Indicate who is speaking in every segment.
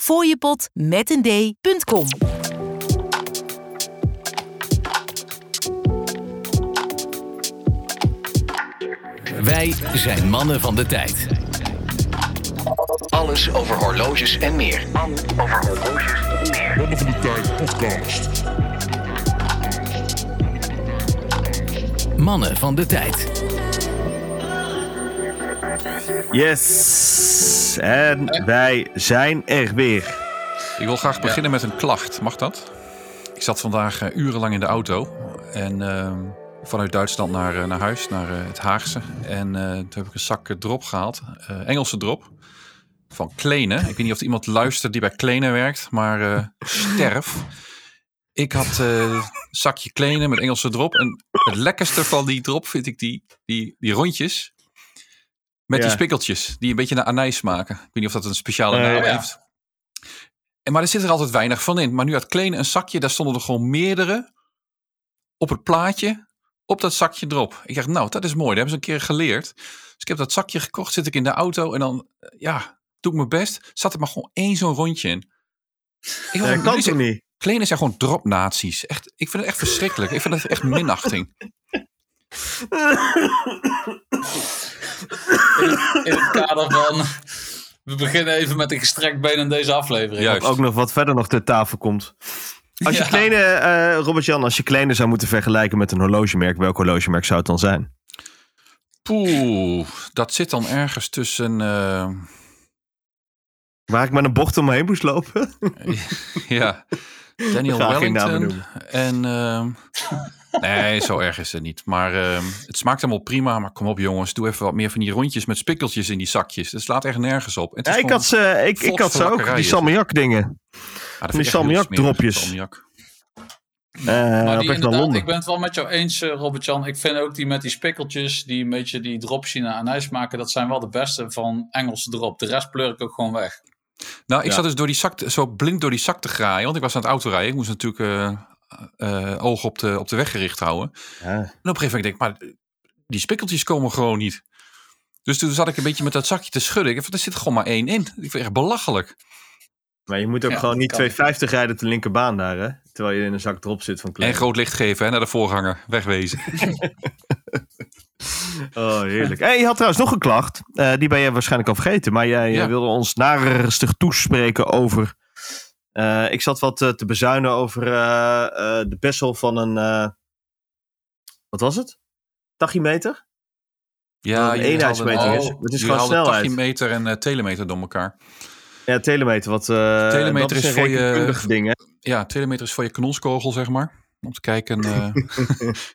Speaker 1: fooiepot met een d.com.
Speaker 2: Wij zijn mannen van de tijd. Alles over horloges en meer. Over horloges en meer.
Speaker 3: Mannen van de Tijd podcast.
Speaker 2: Mannen van de tijd.
Speaker 4: Yes, en wij zijn er weer.
Speaker 5: Ik wil graag beginnen met een klacht. Mag dat? Ik zat vandaag eh, urenlang in de auto. En ehm, vanuit Duitsland naar, eh, naar huis, naar eh, het Haagse. En toen heb ik een zak drop gehaald. eh, Engelse drop. Van Klenen. Ik weet niet of iemand luistert die bij Klenen werkt. Maar sterf. Ik had een zakje Klenen met Engelse drop. En het lekkerste van die drop vind ik die, die, die rondjes. Met die spikkeltjes. Die een beetje naar anijs smaken. Ik weet niet of dat een speciale
Speaker 4: Eh,
Speaker 5: naam
Speaker 4: ja.
Speaker 5: heeft. En, maar er zit er altijd weinig van in. Maar nu had Klenen een zakje. Daar stonden er gewoon meerdere op het plaatje op dat zakje erop. Ik dacht, nou, dat is mooi. Dat hebben ze een keer geleerd. Dus ik heb dat zakje gekocht, zit ik in de auto en dan, eh, ja, doe ik mijn best. Zat er maar gewoon één zo'n rondje in. Ik
Speaker 4: kan toch niet?
Speaker 5: Klenen zijn gewoon dropnaties. Echt, ik vind het echt verschrikkelijk. Ik vind het echt minachting.
Speaker 6: in, het, kader van. We beginnen even met een gestrekt been in deze aflevering.
Speaker 5: Juist.
Speaker 4: Ook nog wat verder nog ter tafel komt. Als je
Speaker 6: Ja.
Speaker 4: kleine, eh Robert-Jan, als je kleine zou moeten vergelijken met een horlogemerk, welk horlogemerk zou het dan zijn?
Speaker 5: Poeh, dat zit dan ergens tussen, eh,
Speaker 4: Waar ik met een bocht omheen moest lopen?
Speaker 5: ja, Daniel
Speaker 4: Ga geen namen
Speaker 5: Wellington en... ehm, Nee, zo erg is het niet. Maar ehm, het smaakt allemaal prima. Maar kom op jongens, doe even wat meer van die rondjes met spikkeltjes in die zakjes. Dat slaat echt nergens op. Het is
Speaker 4: Ja, ik, had ze, ik, ik had ze ook, die salmiak dingen.
Speaker 5: Ja, vind
Speaker 4: die salmiak-dropjes.
Speaker 5: smerig, salmiak.
Speaker 4: Eh
Speaker 6: Maar die inderdaad, ik ben het wel met jou eens, eh, Robert-Jan. Ik vind ook die met die spikkeltjes, die een beetje die dropjes naar anijs maken, dat zijn wel de beste van Engelse drop. De rest pleur ik ook gewoon weg.
Speaker 5: Nou, ik
Speaker 4: Ja.
Speaker 5: zat dus door die zak, zo blind door die zak te graaien. Want ik was aan het autorijden. Ik moest natuurlijk eh eh, ogen op de, op de weg gericht houden.
Speaker 4: Ja.
Speaker 5: En op een gegeven moment denk ik, maar die spikkeltjes komen gewoon niet. Dus toen zat ik een beetje met dat zakje te schudden. Ik dacht, er zit gewoon maar één in. Ik vind het echt belachelijk.
Speaker 4: Maar je moet ook
Speaker 6: Ja,
Speaker 4: gewoon niet
Speaker 6: kan.
Speaker 4: 250 rijden op de linkerbaan daar, hè? Terwijl je in een zak erop zit van
Speaker 5: En
Speaker 4: klein.
Speaker 5: groot licht geven hè, naar de voorganger. Wegwezen.
Speaker 4: Oh, heerlijk. En je had trouwens nog een klacht. Eh, die ben je waarschijnlijk al vergeten. Maar jij eh,
Speaker 5: Ja.
Speaker 4: wilde ons naerstig toespreken over... eh, ik zat wat eh, te bezuinen over eh, de bessel van een... wat was het? Tachymeter?
Speaker 5: Ja,
Speaker 4: een eenheidsmeter is.
Speaker 6: oh,
Speaker 4: Het is gewoon snelheid.
Speaker 5: tachymeter en telemeter door elkaar.
Speaker 4: Ja, telemeter. Wat,
Speaker 5: Telemeter
Speaker 4: is,
Speaker 5: voor je-
Speaker 4: ding, hè?
Speaker 5: Ja, telemeter is voor je kanonskogel, zeg maar. Om te kijken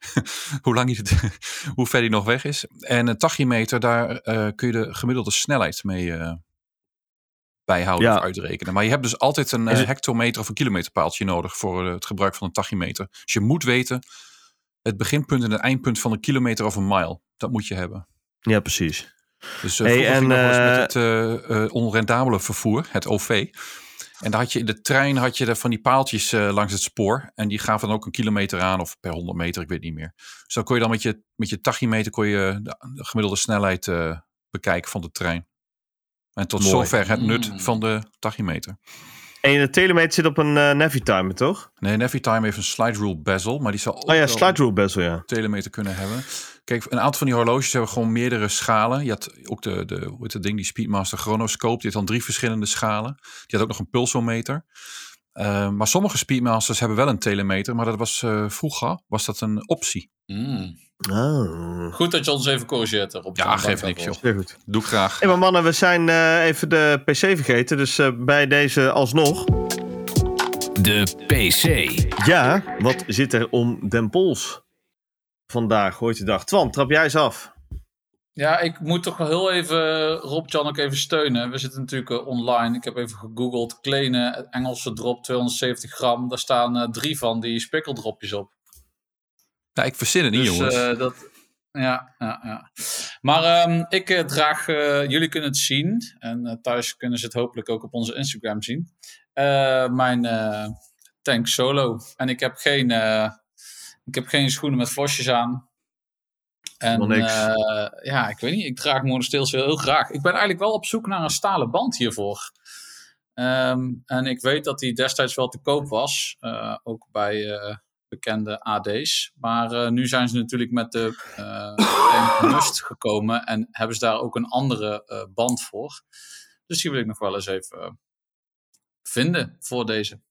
Speaker 5: hoe, lang die, hoe ver die nog weg is. En een tachymeter, daar kun je de gemiddelde snelheid mee bijhouden
Speaker 4: Ja.
Speaker 5: of uitrekenen. Maar je hebt dus altijd een eh,
Speaker 4: het-
Speaker 5: hectometer of een kilometerpaaltje nodig voor eh, het gebruik van een tachymeter. Dus je moet weten het beginpunt en het eindpunt van een kilometer of een mile. Dat moet je hebben.
Speaker 4: Ja, precies.
Speaker 5: Dus uh,
Speaker 4: Hey, en, eh,
Speaker 5: met het onrendabele vervoer, het OV. En daar had je in de trein had je er van die paaltjes langs het spoor. En die gaven dan ook een kilometer aan of per 100 meter, ik weet niet meer. Dus dan kon je dan met je, met je tachymeter kon je de, de gemiddelde snelheid bekijken van de trein. En tot
Speaker 4: Mooi.
Speaker 5: zover het nut
Speaker 6: Mm.
Speaker 5: van de tachymeter.
Speaker 4: En de telemeter zit op een uh, Navitimer, toch?
Speaker 5: Nee, Navitime heeft een slide rule bezel, maar die zal ook
Speaker 4: Oh ja, slide rule bezel, ja.
Speaker 5: een telemeter kunnen hebben. Kijk, een aantal van die horloges hebben gewoon meerdere schalen. Je had ook de, de hoe heet dat ding, die Speedmaster Chronoscope. Die had dan drie verschillende schalen. Die had ook nog een pulsometer. Uh, maar sommige Speedmasters hebben wel een telemeter. Maar dat was uh, vroeger was dat een optie.
Speaker 6: Mm.
Speaker 4: Oh.
Speaker 6: Goed dat je ons even corrigeert erop.
Speaker 5: Ja, geeft niks joh.
Speaker 4: Heel goed.
Speaker 5: Doe ik graag.
Speaker 4: Hey, maar mannen, we zijn uh, even de PC vergeten. Dus uh, bij deze alsnog.
Speaker 2: De PC.
Speaker 4: Ja, wat zit er om Den Pols vandaag, hoort de dag? Twan, trap jij eens af.
Speaker 6: Ja, ik moet toch wel heel even Rob-Jan ook even steunen. We zitten natuurlijk uh, online. Ik heb even gegoogeld. Kleine Engelse drop, 270 gram. Daar staan drie van die spikkeldropjes op.
Speaker 5: Ja, ik verzin het niet,
Speaker 6: dus,
Speaker 5: jongens.
Speaker 6: Uh, dat, ja, ja, ja. Maar um, ik uh, draag, uh, jullie kunnen het zien. En thuis kunnen ze het hopelijk ook op onze Instagram zien. Uh, mijn tank solo. En ik heb geen, ik heb geen schoenen met vosjes aan. En uh, ja, ik weet niet, ik draag monosteels heel, heel graag. Ik ben eigenlijk wel op zoek naar een stalen band hiervoor. Ehm, en ik weet dat die destijds wel te koop was. eh, ook bij eh, bekende AD's. Maar eh, nu zijn ze natuurlijk met de uh, Must gekomen. En hebben ze daar ook een andere eh, band voor. Dus die wil ik nog wel eens even vinden voor deze.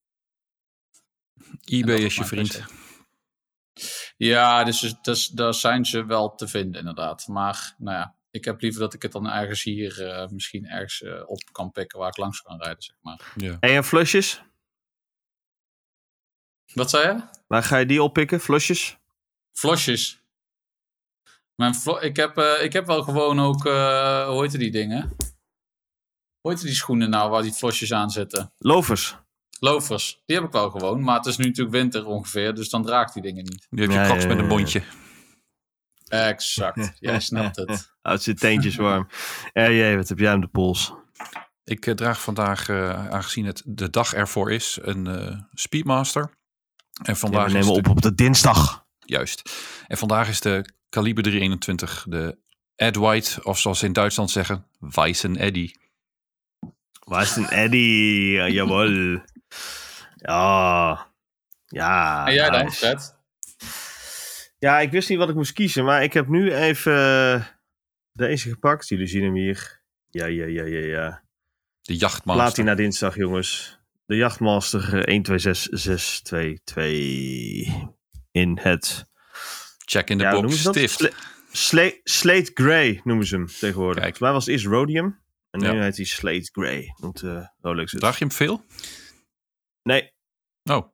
Speaker 5: eBay is je vriend.
Speaker 6: Ja, dus, dus, dus daar zijn ze wel te vinden inderdaad. Maar nou ja, ik heb liever dat ik het dan ergens hier eh, misschien ergens op kan pikken waar ik langs kan rijden, zeg maar.
Speaker 5: Ja.
Speaker 4: En flusjes?
Speaker 6: Wat zei je?
Speaker 4: Waar ga je die oppikken? Flusjes?
Speaker 6: Flosjes. Mijn flo ik, heb, eh, ik heb wel gewoon ook, eh hoe heet die dingen? Hoe heet die schoenen nou waar die flosjes aan zitten?
Speaker 4: Lovers?
Speaker 6: Loafers. Die heb ik wel gewoon, maar het is nu natuurlijk winter ongeveer, dus dan draag ik die dingen niet.
Speaker 5: Die heb je
Speaker 4: Ja,
Speaker 5: met een bondje.
Speaker 6: Exact. Jij snapt het.
Speaker 4: Oh, het zit teentjes warm. Jee, wat heb jij om de pols?
Speaker 5: Ik eh, draag vandaag, eh, aangezien het de dag ervoor is, een eh, Speedmaster. En
Speaker 4: Ja,
Speaker 5: vandaag
Speaker 4: we
Speaker 5: is
Speaker 4: nemen
Speaker 5: de-
Speaker 4: op op de dinsdag.
Speaker 5: Juist. En vandaag is de kaliber 321, de Ed White, of zoals ze in Duitsland zeggen, Weissen Eddy.
Speaker 4: Waar is een Eddy? Ja, jawel. Ja. Ja.
Speaker 6: En jij dan. Fred?
Speaker 4: Ja, ik wist niet wat ik moest kiezen, maar ik heb nu even deze gepakt. Jullie zien hem hier. Ja, ja, ja, ja, ja.
Speaker 5: De Jachtmaster.
Speaker 4: Platina dinsdag, jongens. De Jachtmaster eh, 126622 in het...
Speaker 5: Check in de
Speaker 4: ja,
Speaker 5: box, stift.
Speaker 4: Sla- Sla- Slate Grey noemen ze hem tegenwoordig.
Speaker 5: Kijk.
Speaker 4: Volgens mij was het eerst Rhodium. En nu
Speaker 5: Ja.
Speaker 4: heet hij Slate Grey. Noemt uh, Rolex het.
Speaker 5: Draag je hem veel?
Speaker 4: Nee,
Speaker 5: Oh,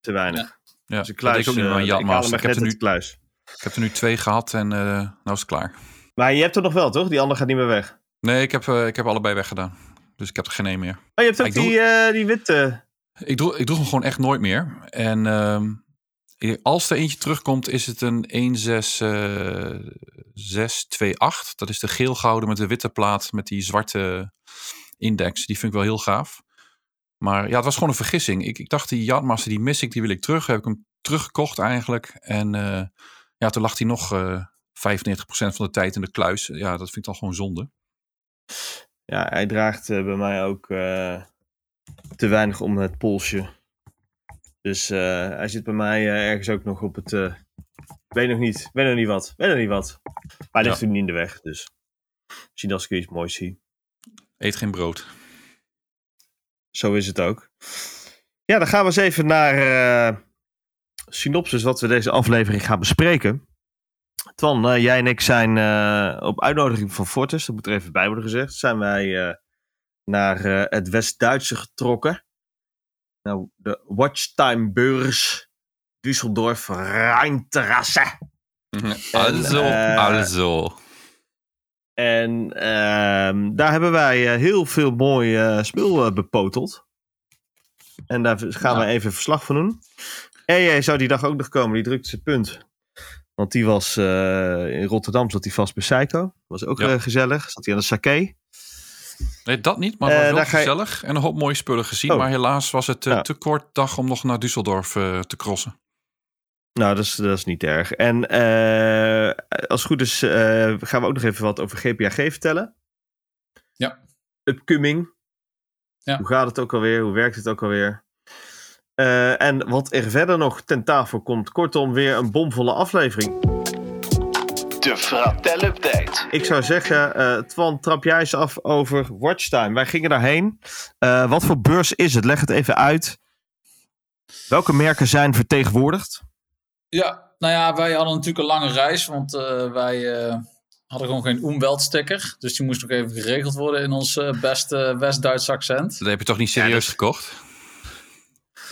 Speaker 4: te weinig.
Speaker 5: ja.
Speaker 4: Dus een kluis,
Speaker 5: deed ik ook niet
Speaker 4: eh, ik haal hem
Speaker 5: Jachtmaster. Ik, heb er nu,
Speaker 4: kluis.
Speaker 5: ik heb er nu twee gehad en eh nou is het klaar.
Speaker 4: Maar je hebt er nog wel, toch? Die andere gaat niet meer weg.
Speaker 5: Nee, ik heb, eh, ik heb allebei weggedaan. Dus ik heb er geen één meer.
Speaker 4: Oh, je hebt ook
Speaker 5: Ik doe-
Speaker 4: die, eh, die witte.
Speaker 5: Ik droeg, ik droeg hem gewoon echt nooit meer. En ehm, als er eentje terugkomt, is het een 16628. Dat is de geelgouden met de witte plaat met die zwarte index. Die vind ik wel heel gaaf. Maar ja, het was gewoon een vergissing. Ik, ik dacht, die Yachtmaster, die mis ik, die wil ik terug. Heb ik hem teruggekocht eigenlijk. En eh, ja, toen lag hij nog eh 95% van de tijd in de kluis. Ja, dat vind ik dan gewoon zonde.
Speaker 4: Ja, hij draagt eh, bij mij ook eh, te weinig om het polsje. Dus eh, hij zit bij mij ergens ook nog op het. weet nog niet. Weet nog niet wat. Weet nog niet wat. Maar hij ligt
Speaker 5: Ja.
Speaker 4: niet in de weg. Dus misschien als ik iets moois zie.
Speaker 5: Eet geen brood.
Speaker 4: Zo is het ook. Ja, dan gaan we eens even naar synopsis wat we deze aflevering gaan bespreken. Twan, eh, jij en ik zijn eh, op uitnodiging van Fortis, dat moet er even bij worden gezegd, zijn wij eh, naar het West-Duitse getrokken. Nou, de Watchtime-beurs Düsseldorf Rheinterrasse.
Speaker 5: Also,
Speaker 4: eh,
Speaker 5: also.
Speaker 4: En ehm, daar hebben wij heel veel mooi eh, spul bepoteld. En daar gaan we even verslag van doen. En jij zou die dag ook nog komen, die drukte zijn punt. Want die was eh, in Rotterdam, zat hij vast bij Psycho. Was ook
Speaker 5: Ja.
Speaker 4: eh, gezellig. Zat hij aan de sake.
Speaker 5: Nee, dat niet, maar het was
Speaker 4: Eh,
Speaker 5: wel
Speaker 4: je-
Speaker 5: gezellig en een hoop mooie spullen gezien.
Speaker 4: Oh.
Speaker 5: Maar helaas was het
Speaker 4: Ja.
Speaker 5: te kort dag om nog naar Düsseldorf te crossen.
Speaker 4: Nou, dat is, dat is niet erg. En als het goed is, gaan we ook nog even wat over GPAG vertellen.
Speaker 6: Ja.
Speaker 4: Upcoming.
Speaker 6: Ja.
Speaker 4: Hoe gaat het ook alweer? Hoe werkt het ook alweer? Eh, en wat er verder nog ten tafel komt. Kortom, weer een bomvolle aflevering.
Speaker 2: De Fratel Update.
Speaker 4: Ik zou zeggen, eh Twan, trap jij eens af over Watchtime. Wij gingen daarheen. Eh, wat voor beurs is het? Leg het even uit. Welke merken zijn vertegenwoordigd?
Speaker 6: Ja, nou ja, wij hadden natuurlijk een lange reis, want eh, wij hadden gewoon geen Umweltsticker. Dus die moest nog even geregeld worden in ons beste West-Duits accent.
Speaker 5: Dat heb je toch niet serieus gekocht?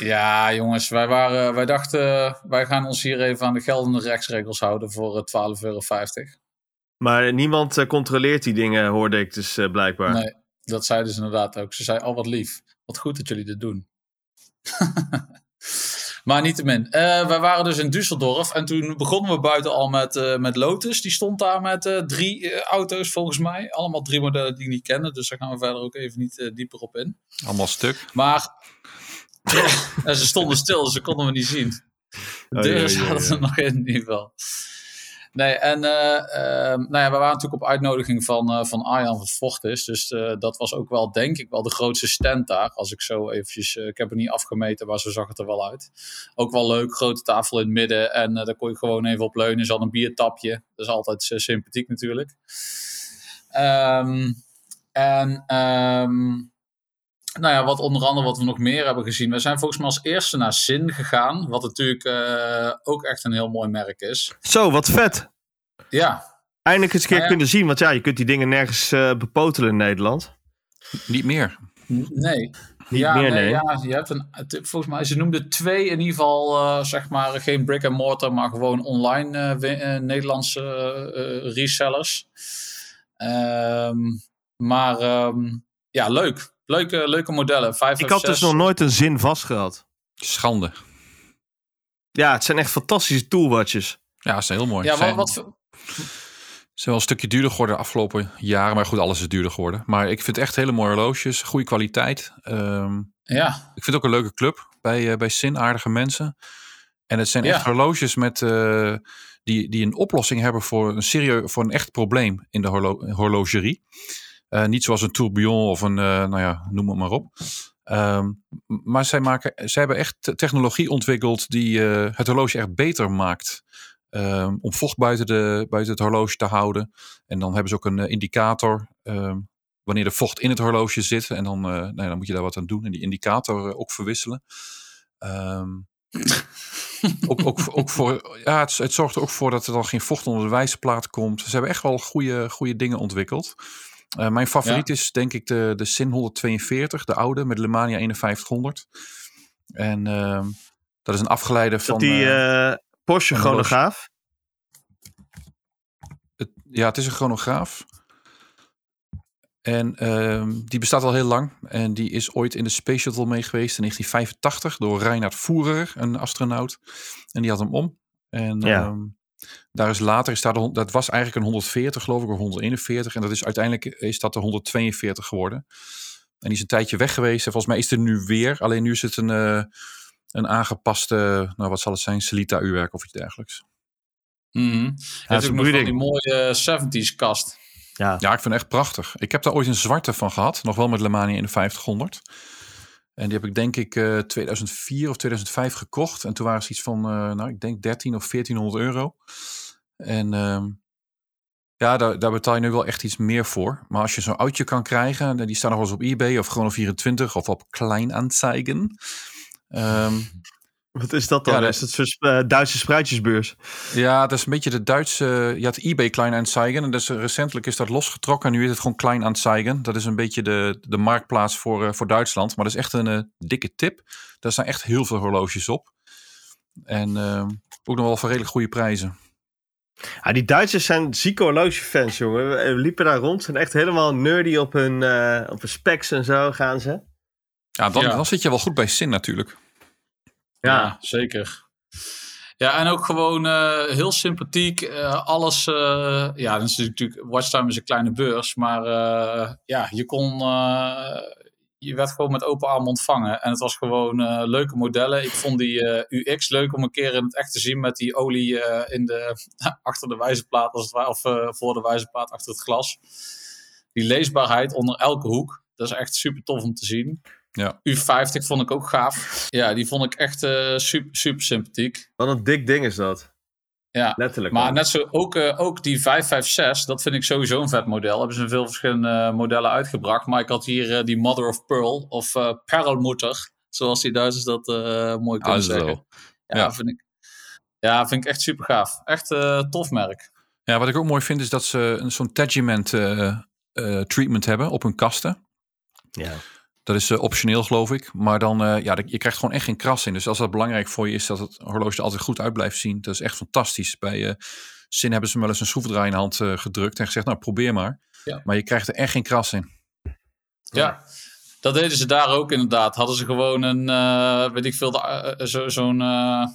Speaker 6: Ja, jongens, wij, waren, wij dachten, wij gaan ons hier even aan de geldende rechtsregels houden voor eh, 12,50 euro.
Speaker 4: Maar niemand eh, controleert die dingen, hoorde ik dus eh, blijkbaar.
Speaker 6: Nee, dat zeiden ze inderdaad ook. Ze zei, al wat lief. Wat goed dat jullie dit doen. maar niettemin. Eh wij waren dus in Düsseldorf. En toen begonnen we buiten al met, eh, met Lotus. Die stond daar met eh, drie eh, auto's volgens mij. Allemaal drie modellen die ik niet kende. Dus daar gaan we verder ook even niet eh, dieper op in.
Speaker 5: Allemaal stuk.
Speaker 6: Maar en ze stonden stil, dus ze konden we niet zien. De deuren zaten er nog in, in ieder geval. Nee, en eh, ehm, nou ja, we waren natuurlijk op uitnodiging van, eh, van Arjan van Fortis. Dus eh, dat was ook wel, denk ik, wel de grootste stand daar. Als ik zo eventjes, ik heb het niet afgemeten, maar zo zag het er wel uit. Ook wel leuk, grote tafel in het midden. En daar kon je gewoon even op leunen. Is al een biertapje. Dat is altijd sympathiek natuurlijk. Ehm, en ehm, nou ja, wat onder andere wat we nog meer hebben gezien. We zijn volgens mij als eerste naar Zin gegaan. Wat natuurlijk eh, ook echt een heel mooi merk is.
Speaker 4: Zo, wat vet.
Speaker 6: Ja,
Speaker 4: Eindelijk eens een keer
Speaker 6: Nou ja.
Speaker 4: kunnen zien. Want ja, je kunt die dingen nergens eh, bepotelen in Nederland.
Speaker 5: Niet meer.
Speaker 6: Nee.
Speaker 4: Niet
Speaker 6: ja,
Speaker 4: meer, nee.
Speaker 6: Ja, je hebt een, het- volgens mij, ze noemden twee in ieder geval, eh, zeg maar, geen brick and mortar, maar gewoon online Nederlandse resellers. Ehm, maar ehm, ja, leuk. Leuke, leuke modellen. 5,
Speaker 4: Ik had dus nog nooit een zin vastgehad.
Speaker 5: Schande.
Speaker 4: Ja, het zijn echt fantastische toolwatches.
Speaker 5: Ja, dat is heel mooi.
Speaker 6: Ja,
Speaker 5: zijn,
Speaker 6: wat, voor-
Speaker 5: zijn wel een stukje duurder geworden de afgelopen jaren. Maar goed, alles is duurder geworden. Maar ik vind echt hele mooie horloges. Goede kwaliteit. Ehm,
Speaker 6: ja,
Speaker 5: ik vind het ook een leuke club bij, eh, bij Sin. Aardige mensen. En het zijn
Speaker 6: Ja.
Speaker 5: echt horloges met, eh, die, die een oplossing hebben voor een, serieus, voor een echt probleem in de horlo- horlogerie. Eh, niet zoals een tourbillon of een, eh, nou ja, noem het maar op. Ehm, maar zij, maken, zij hebben echt te- technologie ontwikkeld die eh, het horloge echt beter maakt. Ehm, om vocht buiten, de, buiten het horloge te houden. En dan hebben ze ook een indicator. ehm, wanneer er vocht in het horloge zit. En dan, nou ja, dan moet je daar wat aan doen. En die indicator ook verwisselen. Ehm, ook, ook, ook voor, ja, het, zorgt er ook voor dat er dan geen vocht onder de wijzerplaat komt. Ze hebben echt wel goede, goede dingen ontwikkeld. Eh, mijn favoriet is denk ik de, de Sin 142, de oude met Lemania 5100. En ehm, dat is een afgeleide
Speaker 4: Is
Speaker 5: van...
Speaker 4: die
Speaker 5: eh,
Speaker 4: eh, Porsche chronograaf?
Speaker 5: het, ja, het is een chronograaf. En ehm, die bestaat al heel lang. En die is ooit in de Space Shuttle mee geweest in 1985 door Reinhard Voerer, een astronaut. En die had hem om. En
Speaker 4: Ja.
Speaker 5: ehm, daar is later, is daar de hon- dat was eigenlijk een 140 geloof ik, of 141. En dat is uiteindelijk is dat de 142 geworden. En die is een tijdje weg geweest. En volgens mij is er nu weer. Alleen nu is het een, eh, een aangepaste, nou wat zal het zijn, Celita-uurwerk of iets dergelijks.
Speaker 6: mhm. Je
Speaker 4: Ja,
Speaker 6: hebt
Speaker 4: is
Speaker 6: ook nog van die mooie 70s kast.
Speaker 4: Ja.
Speaker 5: Ja, ik vind het echt prachtig. Ik heb daar ooit een zwarte van gehad. Nog wel met Lemania in de 500. En die heb ik denk ik eh 2004 of 2005 gekocht. En toen waren ze iets van, eh, nou ik denk 13 of 1400 euro. En ehm, ja, daar, daar betaal je nu wel echt iets meer voor. Maar als je zo'n oudje kan krijgen, die staan nog wel eens op eBay of gewoon op 24 of op Kleinanzeigen. Ehm
Speaker 4: Wat is dat dan?
Speaker 5: Ja, dat-
Speaker 4: is het eh, Duitse spruitjesbeurs?
Speaker 5: Ja, dat is een beetje de Duitse. Je had eBay Kleinanzeigen. En dus recentelijk is dat losgetrokken. En nu is het gewoon Kleinanzeigen. Dat is een beetje de, de marktplaats voor, eh, voor Duitsland. Maar dat is echt een eh, dikke tip. Daar staan echt heel veel horloges op. En ehm, ook nog wel voor redelijk goede prijzen.
Speaker 4: Ja, die Duitsers zijn zieke horlogefans, jongen. We we liepen daar rond. Zijn echt helemaal nerdy op hun, eh, op hun specs en zo gaan ze.
Speaker 5: Ja, dan,
Speaker 6: Ja.
Speaker 5: dan zit je wel goed bij Sin natuurlijk.
Speaker 6: Ja, zeker. Ja, en ook gewoon eh, heel sympathiek. eh, alles, eh, ja, dat is natuurlijk, Watchtime is een kleine beurs, maar ja, je kon, je werd gewoon met open armen ontvangen. En het was gewoon leuke modellen. Ik vond die UX leuk om een keer in het echt te zien met die olie in de, achter de wijzerplaat, als het ware, of voor de wijzerplaat achter het glas. Die leesbaarheid onder elke hoek, dat is echt super tof om te zien.
Speaker 5: Ja.
Speaker 6: U50 vond ik ook gaaf. Ja, die vond ik echt eh, super, super sympathiek.
Speaker 4: Wat een dik ding is dat.
Speaker 6: Ja,
Speaker 4: Letterlijk.
Speaker 6: maar
Speaker 4: man.
Speaker 6: net zo ook, eh, ook die 556, dat vind ik sowieso een vet model. Hebben ze in veel verschillende eh, modellen uitgebracht. Maar ik had hier eh, die Mother of Pearl, of eh Perlmutter, zoals die Duitsers dat eh, mooi kunnen
Speaker 5: Also.
Speaker 6: zeggen. Ja,
Speaker 5: Ja.
Speaker 6: Vind ik, ja, vind ik echt super gaaf. Echt eh tof merk.
Speaker 5: Ja, wat ik ook mooi vind is dat ze een zo'n Tagiment eh, eh, treatment hebben op hun kasten.
Speaker 4: Ja.
Speaker 5: Dat is eh, optioneel, geloof ik. Maar dan, eh, ja, je krijgt gewoon echt geen kras in. Dus als dat belangrijk voor je is, dat het horloge er altijd goed uit blijft zien. Dat is echt fantastisch. Bij eh Sin hebben ze me wel eens een schroevendraai in de hand eh, gedrukt en gezegd, nou probeer maar.
Speaker 6: Ja.
Speaker 5: Maar je krijgt er echt geen kras in.
Speaker 6: Ja. Dat deden ze daar ook inderdaad. Hadden ze gewoon een, eh, weet ik veel, zo- zo'n eh,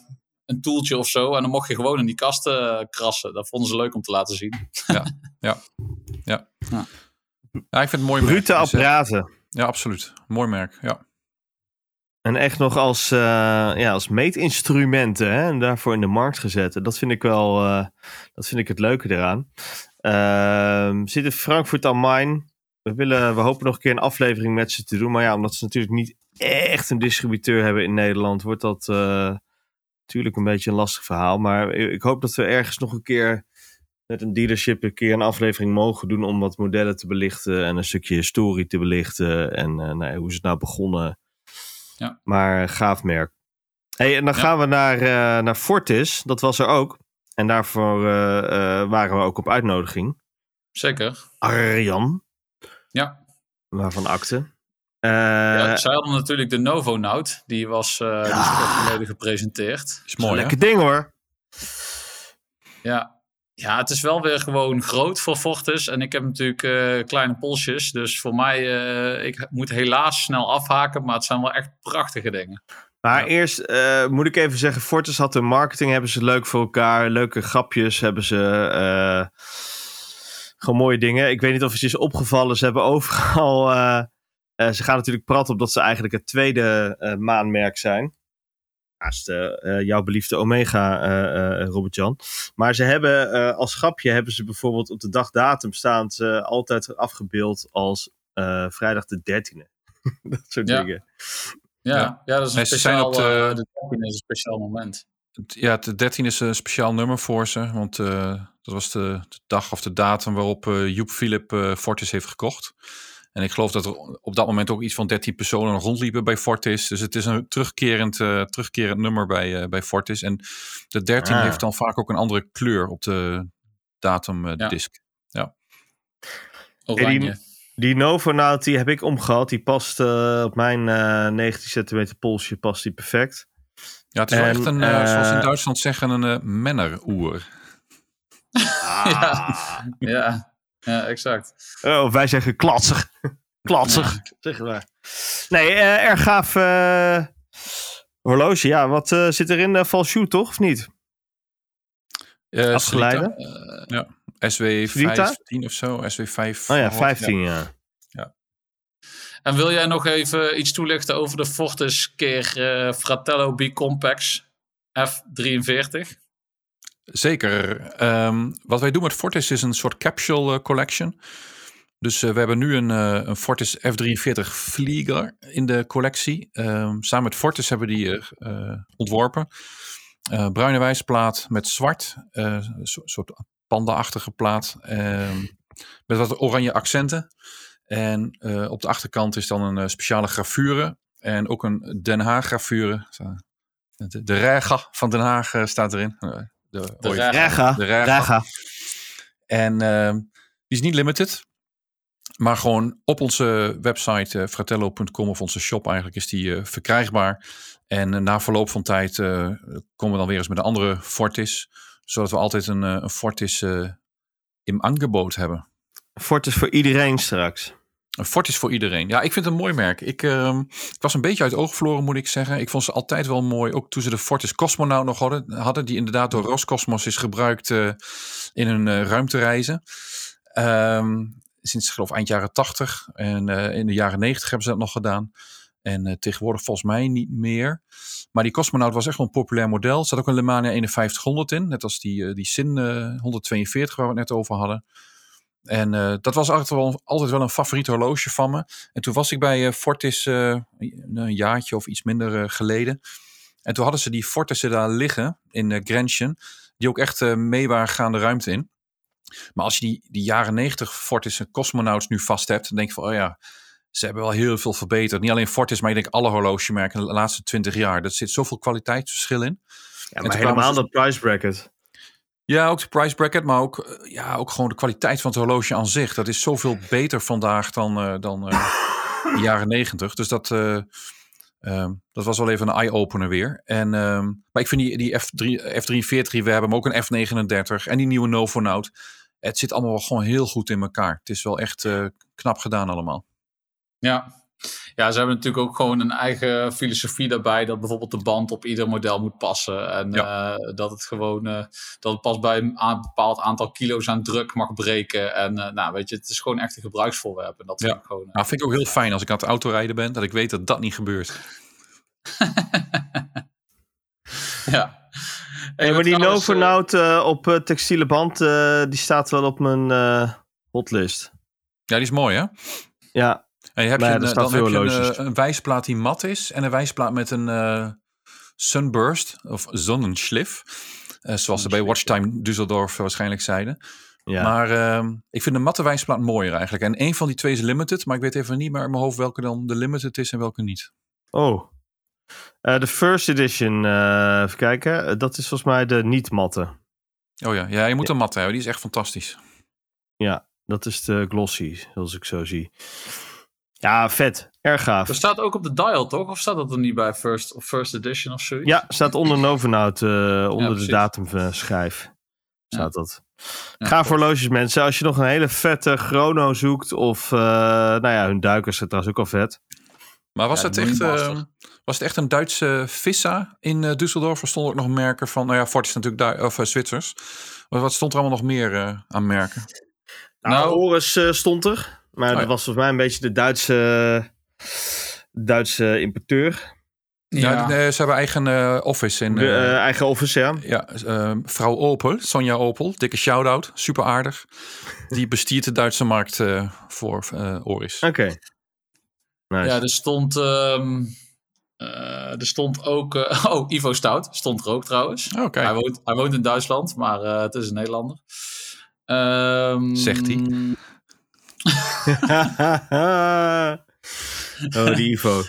Speaker 6: een toeltje of zo. En dan mocht je gewoon in die kasten eh, krassen. Dat vonden ze leuk om te laten zien.
Speaker 5: Ja, ik vind het mooi.
Speaker 4: Brute apparaten.
Speaker 5: Ja, absoluut. Mooi merk, ja.
Speaker 4: En echt nog als, eh, ja, als meetinstrumenten hè, en daarvoor in de markt gezet. Dat vind ik wel eh, dat vind ik het leuke eraan. Ehm zit in Frankfurt am Main. We, willen, we hopen nog een keer een aflevering met ze te doen. Maar ja, omdat ze natuurlijk niet echt een distributeur hebben in Nederland, wordt dat eh, natuurlijk een beetje een lastig verhaal. Maar ik hoop dat we ergens nog een keer met een dealership een keer een aflevering mogen doen om wat modellen te belichten en een stukje historie te belichten en eh, nou ja, hoe is het nou begonnen.
Speaker 6: Ja.
Speaker 4: Maar eh, gaaf merk. Hey, en dan
Speaker 6: Ja.
Speaker 4: gaan we naar, eh, naar Fortis. Dat was er ook. En daarvoor eh, eh, waren we ook op uitnodiging.
Speaker 6: Zeker.
Speaker 4: Arjan,
Speaker 6: Ja.
Speaker 4: waarvan akte. Eh,
Speaker 6: ja. Zij hadden natuurlijk de Novo Note. Die was eh die is kort geleden gepresenteerd.
Speaker 5: Is mooi,
Speaker 4: lekker ding hoor.
Speaker 6: Ja. Ja, het is wel weer gewoon groot voor Fortis. En ik heb natuurlijk eh, kleine polsjes. Dus voor mij, eh, ik moet helaas snel afhaken. Maar het zijn wel echt prachtige dingen.
Speaker 4: Maar
Speaker 6: Ja.
Speaker 4: eerst eh, moet ik even zeggen, Fortis had hun marketing, hebben ze leuk voor elkaar. Leuke grapjes hebben ze. gewoon mooie dingen. Ik weet niet of het je is opgevallen. Ze hebben overal... ze gaan natuurlijk praten op dat ze eigenlijk het tweede maanmerk zijn. Naast eh, eh, jouw beliefde Omega, eh, eh, Robert-Jan. Maar ze hebben eh, als grapje hebben ze bijvoorbeeld op de dagdatum staan ze altijd afgebeeld als eh, vrijdag de 13e. dat soort
Speaker 6: Ja.
Speaker 4: dingen.
Speaker 6: Ja,
Speaker 5: Ja.
Speaker 6: ja. dat is een
Speaker 5: ze zijn
Speaker 6: speciaal,
Speaker 5: op de-
Speaker 6: eh, de 13 is een speciaal moment.
Speaker 5: Ja, de 13 is een speciaal nummer voor ze. Want eh, dat was de, de dag of de datum waarop eh, Joep Philip eh, Fortis heeft gekocht. En ik geloof dat er op dat moment ook iets van 13 personen rondliepen bij Fortis. Dus het is een terugkerend, eh, terugkerend nummer bij, eh, bij Fortis. En de 13
Speaker 4: Ah.
Speaker 5: heeft dan vaak ook een andere kleur op de datumdisk.
Speaker 6: Oranje.
Speaker 4: Die Novonaut die heb ik omgehad. Die past eh, op mijn eh 19 centimeter polsje past die perfect.
Speaker 5: Ja, het is wel echt een, eh, zoals ze in
Speaker 4: eh,
Speaker 5: Duitsland zeggen, een eh menner-oer.
Speaker 6: Ja. ja. Ja, exact.
Speaker 4: Of wij zeggen klatsig. klatsig, zeggen wij. Nee, eh, erg gaaf eh, horloge. Ja, wat eh, zit erin? Uh, Valshoe toch, of niet? Afgeleide?
Speaker 5: Ja, SW15 of zo, SW5.
Speaker 4: Oh ja, 15 ja.
Speaker 6: En wil jij nog even iets toelichten over de Fortis keer Fratello B-Compax F43?
Speaker 5: Zeker. Ehm, wat wij doen met Fortis is een soort capsule eh, collection. Dus eh, we hebben nu een, eh, een Fortis F43 Flieger in de collectie. Ehm, samen met Fortis hebben we die eh, ontworpen. Bruine wijsplaat met zwart. een so- soort panda-achtige plaat. ehm, met wat oranje accenten. En op de achterkant is dan een speciale gravure. En ook een Den Haag gravure. De, de rega van Den Haag staat erin. De,
Speaker 6: De.
Speaker 5: De. Rega. En ehm, die is niet limited. Maar gewoon op onze website eh, fratello.com of onze shop eigenlijk is die eh, verkrijgbaar. En eh, na verloop van tijd eh, komen we dan weer eens met een andere Fortis. Zodat we altijd een, een Fortis eh, in aangebod hebben.
Speaker 4: Fort is voor iedereen straks.
Speaker 5: Een Fortis voor iedereen. Ja, ik vind het een mooi merk. Ik, ehm, was een beetje uit oog verloren, moet ik zeggen. Ik vond ze altijd wel mooi. Ook toen ze de Fortis Cosmonaut nog hadden. hadden die inderdaad door Roscosmos is gebruikt eh, in hun eh, ruimtereizen. Ehm, sinds, ik geloof, eind jaren 80. En eh, in de jaren 90 hebben ze dat nog gedaan. En tegenwoordig volgens mij niet meer. Maar die Cosmonaut was echt wel een populair model. Er zat ook een Lemania 5100 in. Net als die, die Sin eh, 142 waar we het net over hadden. En eh, dat was altijd wel, altijd wel een favoriet horloge van me. En toen was ik bij eh, Fortis eh, een, jaartje of iets minder geleden. En toen hadden ze die Fortissen daar liggen in uh, Grenchen. Die ook echt mee waren gaan de ruimte in. Maar als je die, die jaren 90 Fortis en Cosmonauts nu vast hebt. Dan denk je van, oh ja, ze hebben wel heel veel verbeterd. Niet alleen Fortis, maar ik denk alle horlogemerken de laatste 20 jaar. Er zit zoveel kwaliteitsverschil in.
Speaker 4: Ja, maar helemaal dat price bracket.
Speaker 5: Ja, ook de price bracket, maar ook, eh, ja, ook gewoon de kwaliteit van het horloge aan zich. Dat is zoveel beter vandaag dan, eh, dan eh, de jaren negentig. Dus dat, eh, ehm, dat was wel even een eye-opener weer. En, ehm, maar ik vind die, die F3, F43 die we hebben, ook een F39 en die nieuwe Novonaut. Het zit allemaal wel gewoon heel goed in elkaar. Het is wel echt knap gedaan allemaal.
Speaker 6: Ja. Ja, ze hebben natuurlijk ook gewoon een eigen filosofie daarbij. Dat bijvoorbeeld de band op ieder model moet passen. En eh, dat het gewoon eh, dat het pas bij een bepaald aantal kilo's aan druk mag breken. En eh, nou, weet je, het is gewoon echt een gebruiksvoorwerp. En dat
Speaker 5: Ja.
Speaker 6: vind ik gewoon.
Speaker 5: Nou, vind ik ook heel fijn als ik aan het autorijden ben, dat ik weet dat dat niet gebeurt.
Speaker 6: ja.
Speaker 4: Hey, maar die
Speaker 6: eh,
Speaker 4: Novonaut eh, op textiele band, eh, die staat wel op mijn eh, hotlist.
Speaker 5: Ja, die is mooi, hè?
Speaker 4: Ja,
Speaker 5: En je
Speaker 4: ja,
Speaker 5: een, eh, dan heb je een, eh, een wijsplaat die mat is en een wijsplaat met een eh, sunburst of zonnenschlif. Eh, zoals ze bij Watchtime Düsseldorf waarschijnlijk zeiden.
Speaker 4: ja.
Speaker 5: Maar ehm, ik vind de matte wijsplaat mooier eigenlijk. En een van die twee is limited, maar ik weet even niet meer in mijn hoofd welke dan de limited is en welke niet.
Speaker 4: Oh. De first edition, even kijken. Dat is volgens mij de niet-matte.
Speaker 5: Oh ja, ja je moet een matte hebben, die is echt fantastisch.
Speaker 4: Ja, dat is de glossy, zoals ik zo zie. Ja, vet. Erg gaaf.
Speaker 6: Er staat ook op de dial, toch? Of staat dat er niet bij First, of first Edition of zoiets?
Speaker 4: Ja, staat onder Novenaut, eh onder de datumschijf. Staat dat.
Speaker 6: Ja,
Speaker 4: Gaaf
Speaker 6: tof.
Speaker 4: horloges, mensen. Als je nog een hele vette chrono zoekt, of, eh, nou ja, hun duikers zijn trouwens ook al vet.
Speaker 5: Maar was,
Speaker 6: Ja,
Speaker 5: het echt, ehm, was het echt een Duitse Vissa in eh, Düsseldorf? Er stonden ook nog merken van, nou ja, Ford is natuurlijk Du of, Zwitsers. Maar wat stond er allemaal nog meer eh, aan merken?
Speaker 4: Nou,
Speaker 6: Nou-
Speaker 4: Horus eh, stond er. Maar
Speaker 5: Oh
Speaker 4: dat was volgens mij een beetje de Duitse, Duitse importeur.
Speaker 5: Ja, eh, ze hebben eigen eh, office in...
Speaker 4: De,
Speaker 5: eh,
Speaker 4: eigen office, ja.
Speaker 5: Ja, eh, vrouw Opel, Sonja Opel, dikke shout-out, super aardig. Die bestiert de Duitse markt eh, voor eh Oris.
Speaker 4: Oké. Nice.
Speaker 6: Ja, er stond, ehm, eh, er stond ook. eh, oh, Ivo Stout stond er ook trouwens.
Speaker 5: Oh.
Speaker 6: Hij, woont, hij woont in Duitsland, maar eh, het is een Nederlander. Ehm,
Speaker 5: Zegt hij.
Speaker 4: oh, die Ivo.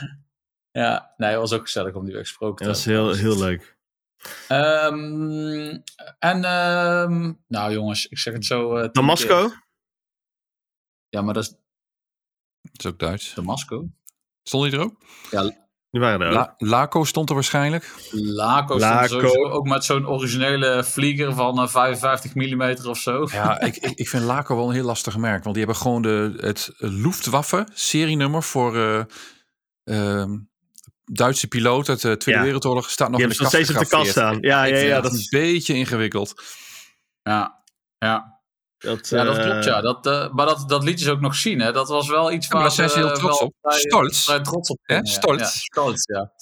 Speaker 6: Ja, nee, het was ook gezellig om die weer gesproken te
Speaker 4: Dat is
Speaker 6: hebben.
Speaker 4: heel, heel leuk.
Speaker 6: Ehm, en, ehm, nou jongens, ik zeg het zo. eh, tien
Speaker 4: Damasco?
Speaker 6: keer. Ja, maar dat is
Speaker 5: Dat is ook Duits.
Speaker 6: Damasco.
Speaker 5: Stond hij er ook?
Speaker 4: Die waren er ook.
Speaker 5: La Laco stond er waarschijnlijk.
Speaker 6: Laco,
Speaker 4: Laco.
Speaker 6: stond sowieso ook met zo'n originele vlieger van eh, 55 mm of zo.
Speaker 5: Ja, ik, ik, ik vind Laco wel een heel lastig merk. Want die hebben gewoon de, het Luftwaffe serienummer voor eh, ehm, Duitse piloot uit de Tweede
Speaker 4: Ja.
Speaker 5: Wereldoorlog. Staat nog
Speaker 4: Die
Speaker 5: in de
Speaker 4: nog steeds op de kast staan. Ja, ja, ja.
Speaker 5: Dat, is een beetje ingewikkeld.
Speaker 6: Ja, ja.
Speaker 4: Dat,
Speaker 6: Ja, dat
Speaker 4: eh,
Speaker 6: klopt, ja. Dat, eh, maar dat, dat liet je ze ook nog zien, hè. Dat was wel iets
Speaker 5: Ja,
Speaker 6: waar
Speaker 5: daar zijn ze heel
Speaker 6: eh,
Speaker 5: trots op.
Speaker 6: vrij-
Speaker 5: Stolz.
Speaker 6: trots op.
Speaker 5: Hè?
Speaker 6: ja.
Speaker 5: Stolz.
Speaker 6: Ja, stolz, ja.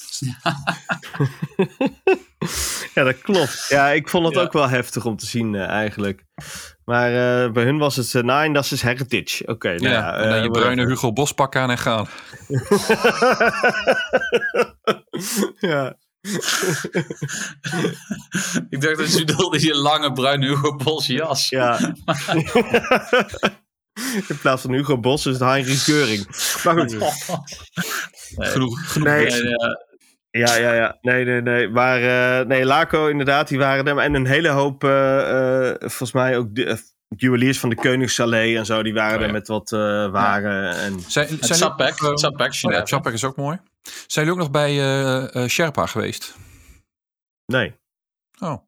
Speaker 4: Ja, dat klopt. Ja, ik vond het
Speaker 6: Ja.
Speaker 4: ook wel heftig om te zien eh, eigenlijk. Maar eh, bij hun was het uh, Nine, dat is Heritage. Oké, nou
Speaker 5: Ja,
Speaker 4: ja.
Speaker 5: en dan
Speaker 4: eh,
Speaker 5: je bruine Hugo Bos pakken aan en gaan.
Speaker 4: ja.
Speaker 6: Ik dacht dat je bedoelde je lange bruine Hugo Boss jas.
Speaker 4: ja. In plaats van Hugo Bos is het Heinrich Keuring. Maar goed.
Speaker 5: Genoeg, genoeg
Speaker 4: Nee.
Speaker 6: eh,
Speaker 4: Ja, ja, ja. Nee, nee, nee. Maar eh, nee, Laco inderdaad, die waren er. En een hele hoop, eh, volgens mij ook de, juweliers van de Koningssallee en zo, die waren
Speaker 5: Oh, ja.
Speaker 4: er met wat eh, waren. En,
Speaker 5: Zijn, zijn
Speaker 6: het Sapek,
Speaker 5: Oh. Chapek is ook mooi. Zijn jullie ook nog bij eh, Sherpa geweest?
Speaker 4: nee,
Speaker 5: Oh.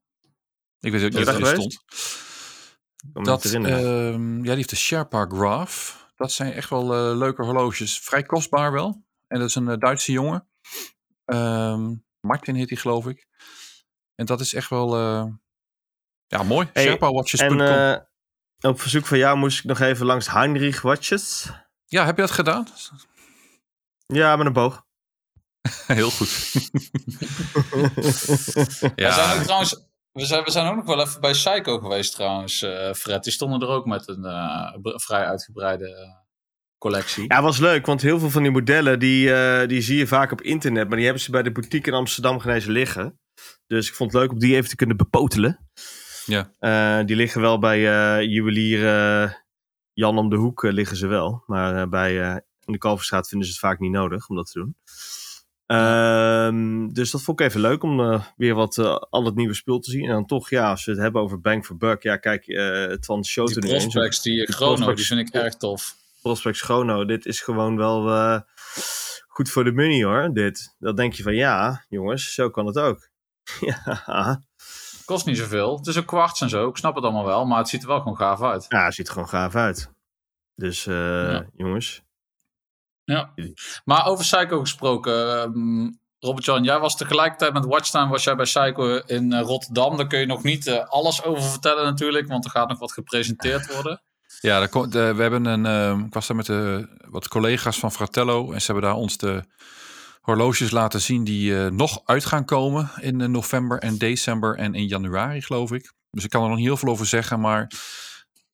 Speaker 5: Ik weet ook niet er
Speaker 4: geweest?
Speaker 5: stond. Dat, ehm, ja, die heeft de Sherpa Graph. Dat zijn echt wel eh, leuke horloges. Vrij kostbaar wel. En dat is een Duitse jongen. Ehm, Martin heet hij geloof ik. En dat is echt wel... ja, mooi.
Speaker 4: Hey,
Speaker 5: SherpaWatches.com.
Speaker 4: en op verzoek van jou moest ik nog even langs Heinrich Watches.
Speaker 5: ja, heb je dat gedaan?
Speaker 4: Ja, met een boog.
Speaker 5: Heel goed.
Speaker 6: We zijn
Speaker 5: ja,
Speaker 6: ook trouwens, we zijn, we zijn ook nog wel even bij Psycho geweest trouwens, eh, Fred. Die stonden er ook met een eh, vrij uitgebreide eh, collectie.
Speaker 4: Ja, was leuk, want heel veel van die modellen die, eh, die zie je vaak op internet, maar die hebben ze bij de boutique in Amsterdam genezen liggen. Dus ik vond het leuk om die even te kunnen bepotelen.
Speaker 5: Ja.
Speaker 4: Eh, die liggen wel bij eh juwelier Jan om de hoek liggen ze wel, maar eh, bij eh, in de Kalverstraat vinden ze het vaak niet nodig om dat te doen. Ehm, dus dat vond ik even leuk om eh, weer wat eh, al het nieuwe spul te zien. En dan toch, ja, als we het hebben over Bang for Buck, ja, kijk, eh het van show
Speaker 6: die prospects, die
Speaker 4: die
Speaker 6: chrono, die
Speaker 4: prospects.
Speaker 6: vind ik erg tof.
Speaker 4: Prospect Schono, dit is gewoon wel goed voor de money hoor, dit. Dan denk je van ja, jongens, zo kan het ook. ja,
Speaker 6: Kost niet zoveel. Het is ook kwarts en zo. Ik snap het allemaal wel, maar het ziet er wel gewoon gaaf uit.
Speaker 4: ja, het ziet er gewoon gaaf uit. Dus
Speaker 6: Ja.
Speaker 4: jongens,
Speaker 6: Ja. Maar over Psycho gesproken, ehm, Robert-Jan, jij was tegelijkertijd met Watchtime, was jij bij Psycho in eh, Rotterdam. Daar kun je nog niet eh, alles over vertellen natuurlijk, want er gaat nog wat gepresenteerd worden.
Speaker 5: Ja, daar komt- eh, we hebben een. eh, ik was daar met de, wat collega's van Fratello en ze hebben daar ons de horloges laten zien die eh, nog uit gaan komen in eh, november en december en in januari, geloof ik. Dus ik kan er nog niet heel veel over zeggen, maar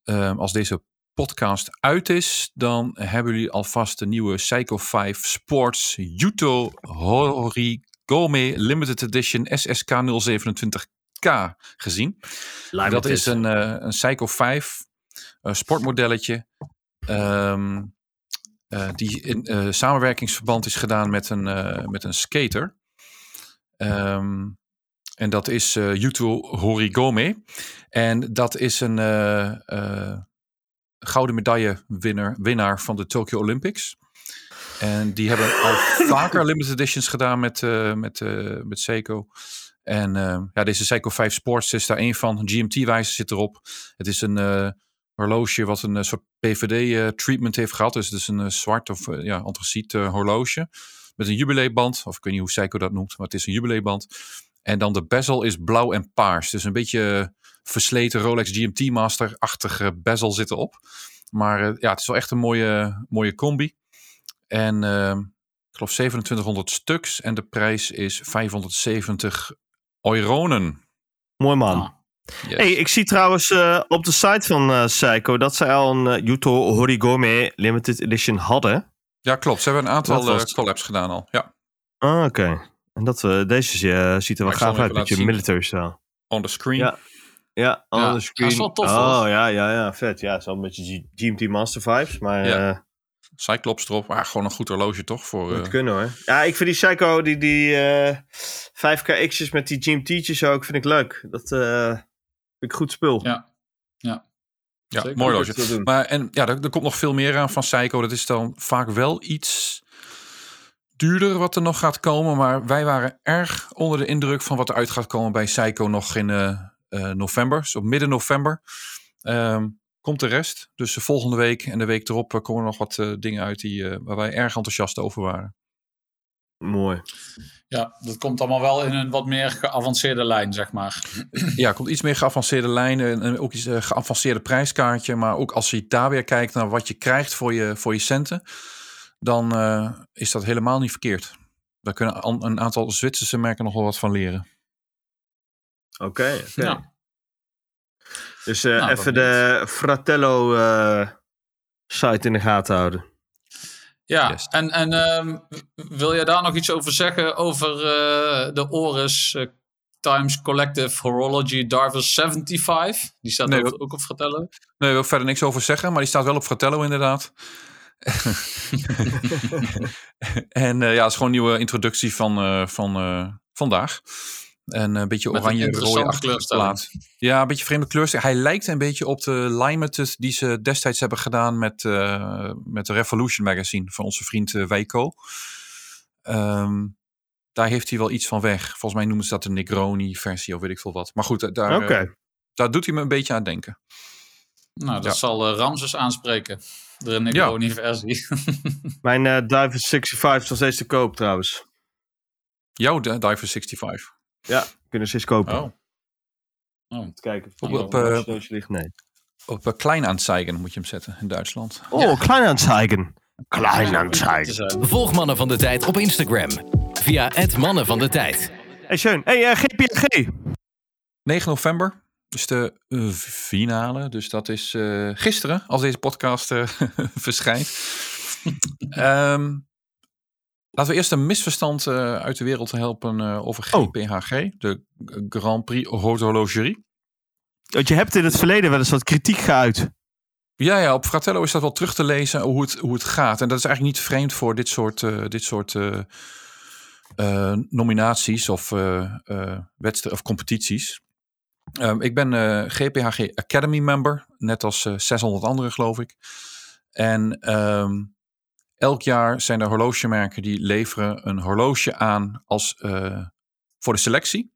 Speaker 5: ehm, als deze podcast uit is, dan hebben jullie alvast de nieuwe Psycho 5 Sports Yuto Horigome Limited Edition SSK 027K gezien. Dat is een, eh, een Psycho 5 eh, sportmodelletje. ehm, eh, die in samenwerkingsverband is gedaan met een, met een skater. Ehm, en dat is Yuto Horigome. En dat is een gouden medaille winnaar, winnaar van de Tokyo Olympics. En die hebben al vaker limited editions gedaan met, eh, met, eh, met Seiko. En eh, ja, deze Seiko 5 Sports is daar één van. GMT-wijzer zit erop. Het is een horloge wat een soort PVD-treatment heeft gehad. Dus het is een zwart of ja, antraciet horloge. Met een jubileeband. Of ik weet niet hoe Seiko dat noemt, maar het is een jubileeband. En dan de bezel is blauw en paars. Dus een beetje versleten Rolex GMT Master-achtige bezel zit erop. Maar eh, ja, het is wel echt een mooie, mooie combi. En eh, ik geloof 2700 stuks. En de prijs is 570 euronen.
Speaker 4: Mooi man.
Speaker 6: Ah.
Speaker 5: Yes.
Speaker 4: Hey, ik zie trouwens eh, op de site van eh Seiko dat zij al een eh, Yuto Horigome Limited Edition hadden.
Speaker 5: Ja, klopt. Ze hebben een aantal
Speaker 4: was-
Speaker 5: eh, collabs gedaan al. Ja,
Speaker 4: Ah, oké. En dat deze ziet er wel gaaf uit met je military style.
Speaker 5: on the screen.
Speaker 4: Ja. Ja, on
Speaker 6: Ja,
Speaker 4: the
Speaker 6: dat
Speaker 4: screen.
Speaker 6: is wel tof,
Speaker 4: Oh,
Speaker 6: hoor.
Speaker 4: ja, ja, ja, vet. Ja, zo een beetje G- GMT Master vibes, maar
Speaker 5: Ja.
Speaker 4: eh
Speaker 5: Cyclops erop. Maar gewoon een goed horloge toch? Voor,
Speaker 4: moet
Speaker 5: eh,
Speaker 4: kunnen hoor. Ja, ik vind die Seiko, die, die eh 5KX'jes met die GMT'tjes ook, vind ik leuk. Dat eh vind ik goed spul.
Speaker 6: Ja. Ja.
Speaker 5: ja,
Speaker 6: zeker.
Speaker 5: mooi horloge. Maar en ja, er, er komt nog veel meer aan van Seiko. Dat is dan vaak wel iets duurder wat er nog gaat komen. Maar wij waren erg onder de indruk van wat er uit gaat komen bij Seiko nog in november. Zo midden november ehm, komt de rest. Dus de volgende week en de week erop eh, komen er nog wat eh, dingen uit die, eh, waar wij erg enthousiast over waren.
Speaker 4: Mooi.
Speaker 6: ja, dat komt allemaal wel in een wat meer geavanceerde lijn, zeg maar.
Speaker 5: Ja, komt iets meer geavanceerde lijnen en- ook iets eh, geavanceerde prijskaartje. Maar ook als je daar weer kijkt naar wat je krijgt voor je, voor je centen, dan eh, is dat helemaal niet verkeerd. Daar kunnen een aantal Zwitserse merken nog wel wat van leren.
Speaker 4: Oké.
Speaker 6: Ja.
Speaker 4: Dus eh,
Speaker 6: Nou,
Speaker 4: even de Fratello eh, site in de gaten houden.
Speaker 6: Ja,
Speaker 5: Yes.
Speaker 6: en, en ehm, wil je daar nog iets over zeggen? Over eh, de Oris Times Collective Horology Darvis 75? Die staat
Speaker 5: Nee,
Speaker 6: ook, op Fratello.
Speaker 5: Nee, daar wil ik verder niks over zeggen, maar die staat wel op Fratello inderdaad. en eh, ja, het is gewoon een nieuwe introductie van, eh, van eh, vandaag. En een beetje
Speaker 6: Met een
Speaker 5: oranje
Speaker 6: interessante
Speaker 5: rode
Speaker 6: kleurstelling.
Speaker 5: plaat. Ja, een beetje vreemde kleurstelling. Hij lijkt een beetje op de Limited die ze destijds hebben gedaan met, eh, met de Revolution magazine van onze vriend eh, Weiko. Ehm, daar heeft hij wel iets van weg. Volgens mij noemen ze dat de Negroni versie of weet ik veel wat. Maar goed, daar,
Speaker 4: Oké.
Speaker 5: eh, daar doet hij me een beetje aan denken.
Speaker 6: Nou, dat
Speaker 5: Ja.
Speaker 6: zal eh, Ramses aanspreken. De Negroni-versie.
Speaker 4: Mijn eh Diver 65 is nog steeds te koop trouwens.
Speaker 5: Jouw Diver 65.
Speaker 4: Ja, kunnen ze eens kopen.
Speaker 5: Oh.
Speaker 4: Even kijken of
Speaker 5: Op-
Speaker 4: die
Speaker 5: op,
Speaker 4: op,
Speaker 5: eh,
Speaker 4: uh, ligt. Nee.
Speaker 5: Op uh, Kleinaanzeigen moet je hem zetten in Duitsland.
Speaker 4: Oh, Kleinanzeigen.
Speaker 6: Te
Speaker 4: Kleinanzeigen.
Speaker 6: zijn.
Speaker 1: Volg Mannen van de Tijd op Instagram. Via het Mannen van de Tijd.
Speaker 4: Hey, Sean. Hey, eh, GPG.
Speaker 5: 9 november is de eh, finale. Dus dat is eh, gisteren, als deze podcast eh, verschijnt. Ehm, laten we eerst een misverstand eh, uit de wereld helpen eh, over
Speaker 4: Oh.
Speaker 5: GPHG. De Grand Prix Horlogerie.
Speaker 4: Want je hebt in het verleden wel eens wat kritiek geuit.
Speaker 5: Ja, ja, op Fratello is dat wel terug te lezen hoe het, hoe het gaat. En dat is eigenlijk niet vreemd voor dit soort, eh, dit soort nominaties of, wedstrijden of competities. Ehm, ik ben GPHG Academy member, net als eh, 600 anderen geloof ik. En ehm, elk jaar zijn er horlogemerken die leveren een horloge aan als, eh, voor de selectie.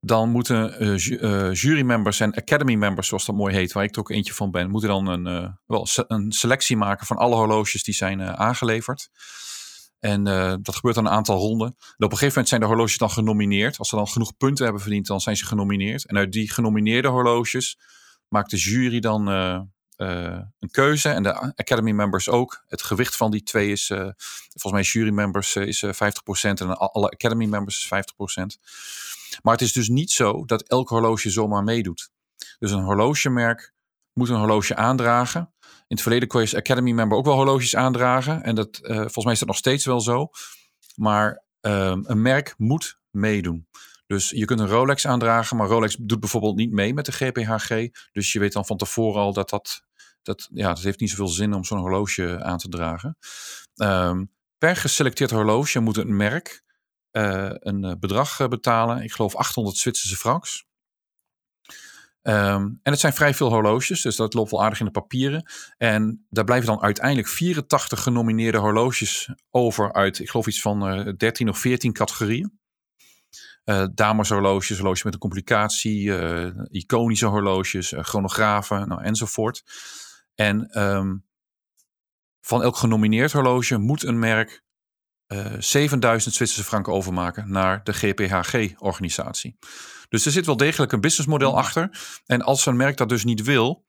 Speaker 5: Dan moeten eh, ju- eh, jurymembers en academy members, zoals dat mooi heet, waar ik er ook eentje van ben, moeten dan een, wel een selectie maken van alle horloges die zijn aangeleverd. En dat gebeurt dan een aantal ronden. En op een gegeven moment zijn de horloges dan genomineerd. Als ze dan genoeg punten hebben verdiend, dan zijn ze genomineerd. En uit die genomineerde horloges maakt de jury dan eh, een keuze. En de Academy members ook. Het gewicht van die twee is, eh, volgens mij jury members eh, is eh, 50% en alle Academy members is 50%. Maar het is dus niet zo dat elk horloge zomaar meedoet. Dus een horlogemerk moet een horloge aandragen. In het verleden kon je als Academy member ook wel horloges aandragen. En dat, volgens mij is dat nog steeds wel zo. Maar ehm, een merk moet meedoen. Dus je kunt een Rolex aandragen, maar Rolex doet bijvoorbeeld niet mee met de GPHG. Dus je weet dan van tevoren al dat dat, dat ja, het heeft niet zoveel zin om zo'n horloge aan te dragen. Ehm, per geselecteerd horloge moet een merk eh, een eh, bedrag eh, betalen. Ik geloof 800 Zwitserse francs. Ehm, en het zijn vrij veel horloges, dus dat loopt wel aardig in de papieren. En daar blijven dan uiteindelijk 84 genomineerde horloges over uit, ik geloof iets van eh 13 of 14 categorieën. Eh dameshorloges, horloges met een complicatie, eh, iconische horloges, eh, chronografen nou, enzovoort. En ehm, van elk genomineerd horloge moet een merk eh 7000 Zwitserse franken overmaken naar de GPHG-organisatie. Dus er zit wel degelijk een businessmodel achter. En als een merk dat dus niet wil,